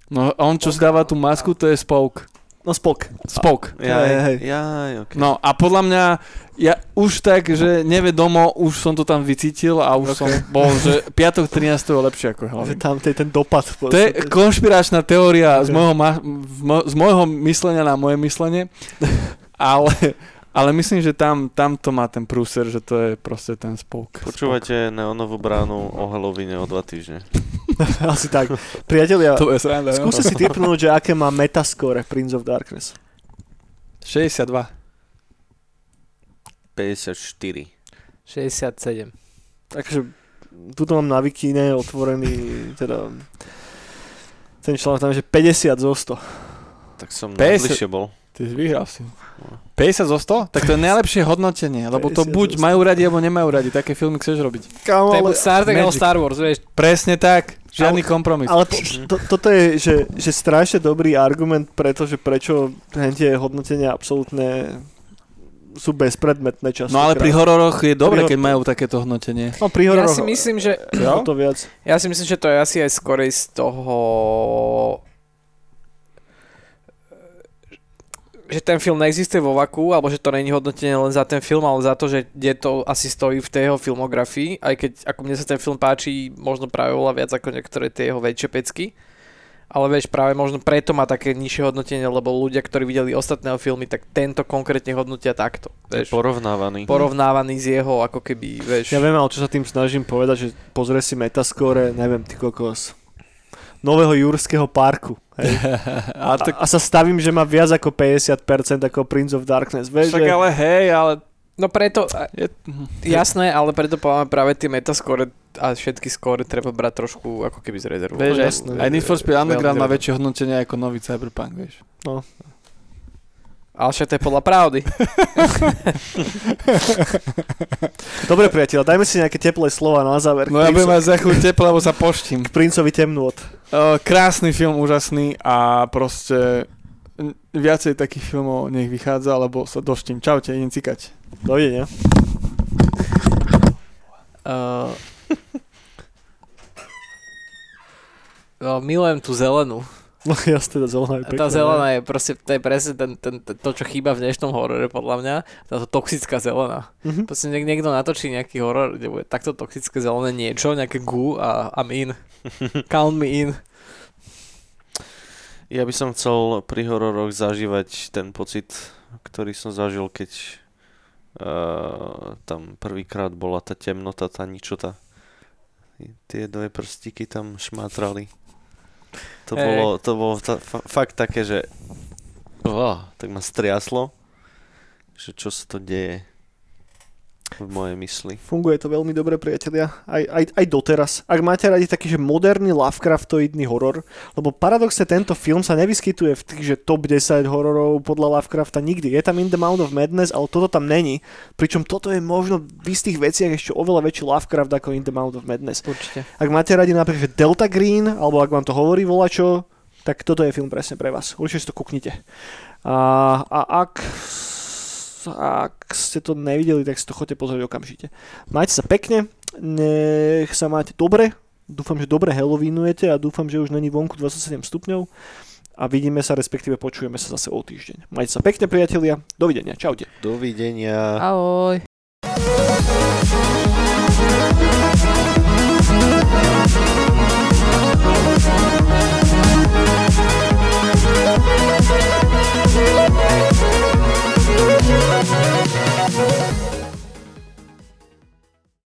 No on, čo si dáva tú masku, to je spouk. No spok. Spouk. Jaj, Hej, hej. jaj, okay. No a podľa mňa, ja už tak, že nevedomo, už som to tam vycítil a už som bol, že piatok 13. je lepšie ako Halloween. tam to je ten dopad. To je konšpiračná teória z Ok. môjho, ma- z môjho myslenia na moje myslenie, ale, Ale myslím, že tam, tam to má ten prúser, že to je proste ten spolk. Počúvate neonovú bránu o Halloweene o dva týždne. Asi tak. Priatelia, To je sranda, no. skúste si typnúť, že aké má metascore Prince of Darkness. 62. 54. 67. Takže tuto mám na Wikine otvorený teda ten článok tam je, že 50 zo 100. Tak som 50. najbližšie bol. Ty si vyhral si. 50 zo 100? Tak to je najlepšie hodnotenie, lebo to 50 buď zo 100. majú radi, alebo nemajú radi. Také filmy chceš robiť. To je ale, Star Trek alebo. Star Wars, vieš. Presne tak. Žiadny kompromis. ale po, to, toto je že, že strašne dobrý argument, pretože prečo tie hodnotenia absolútne sú bezpredmetné často. No ale pri hororoch je dobre, Pri keď majú takéto hodnotenie. No pri Ja hororoch si myslím, že Jo? to viac. Ja si myslím, že to je asi aj skorej z toho že ten film neexistuje vo vaku, alebo že to není hodnotenie len za ten film, ale za to, že kde to asi stojí v tej jeho filmografii, aj keď ako mne sa ten film páči možno práve oveľa viac ako niektoré tie jeho väčšie pecky. Ale vieš, práve možno preto má také nižšie hodnotenie, lebo ľudia, ktorí videli ostatné filmy, tak tento konkrétne hodnotia takto. Je Vieš, porovnávaný. porovnávaný s jeho, ako keby, vieš. Ja viem, ale čo sa tým snažím povedať, že pozrie si metascore, neviem, ty kokos, nového Jurského parku. Hej. A tak, a sa stavím, že má viac ako 50% ako Prince of Darkness. Vieš, však že... ale hej, ale No preto, je, Jasné, ale preto povedám práve tie metaskore a všetky skóre treba brať trošku ako keby z rezervu. vieš, No, aj, jasné. aj Need for Speed Underground má väčšie hodnotenie ako nový Cyberpunk, vieš. Ale však to je podľa pravdy. Dobre, priateľ, dajme si nejaké teplé slova na záver. No ja budem mať za chvíľu teple, lebo sa poštím. k Princovi temnôt. Uh, krásny film, úžasný a proste viacej takých filmov nech vychádza, lebo sa doštím. Čaute, idem cikať. Dovidenia. Uh, milujem tú zelenú. No jasne, tá zelená je pekná. tá zelená je proste, to je presne ten, ten, ten, to, čo chýba v dnešnom horore, podľa mňa. Táto toxická zelená. Mhm. Proste niek- niekto natočí nejaký horor, kde bude takto toxické zelené niečo, nejaké gu a I'm in. Count me in. Ja by som chcel pri hororoch zažívať ten pocit, ktorý som zažil, keď uh, tam prvýkrát bola tá temnota, tá ničota. Tie dve prstíky tam šmátrali. To Hej. bolo, to bolo ta, fa- fakt také, že oh, tak ma striaslo, že čo sa to deje v mojej mysli. Funguje to veľmi dobre, priatelia. Aj, aj, aj doteraz. Ak máte radi taký, že moderný Lovecraftoidný horor, lebo paradoxne tento film sa nevyskytuje v tých, že top 10 hororov podľa Lovecrafta nikdy. Je tam In the Mount of Madness, ale toto tam není. Pričom toto je možno v istých veciach ešte oveľa väčší Lovecraft ako In the Mount of Madness. Určite. Ak máte radi napríklad že Delta Green, alebo ak vám to hovorí volačo, tak toto je film presne pre vás. Určite si to kúknite. A, a ak, ak ste to nevideli, tak si to chodte pozrieť okamžite. Majte sa pekne, nech sa máte dobre, dúfam, že dobre Halloweenujete a dúfam, že už není vonku 27 stupňov a vidíme sa, respektíve počujeme sa zase o týždeň. Majte sa pekne, priatelia, dovidenia, čaute. Dovidenia. Ahoj. Thank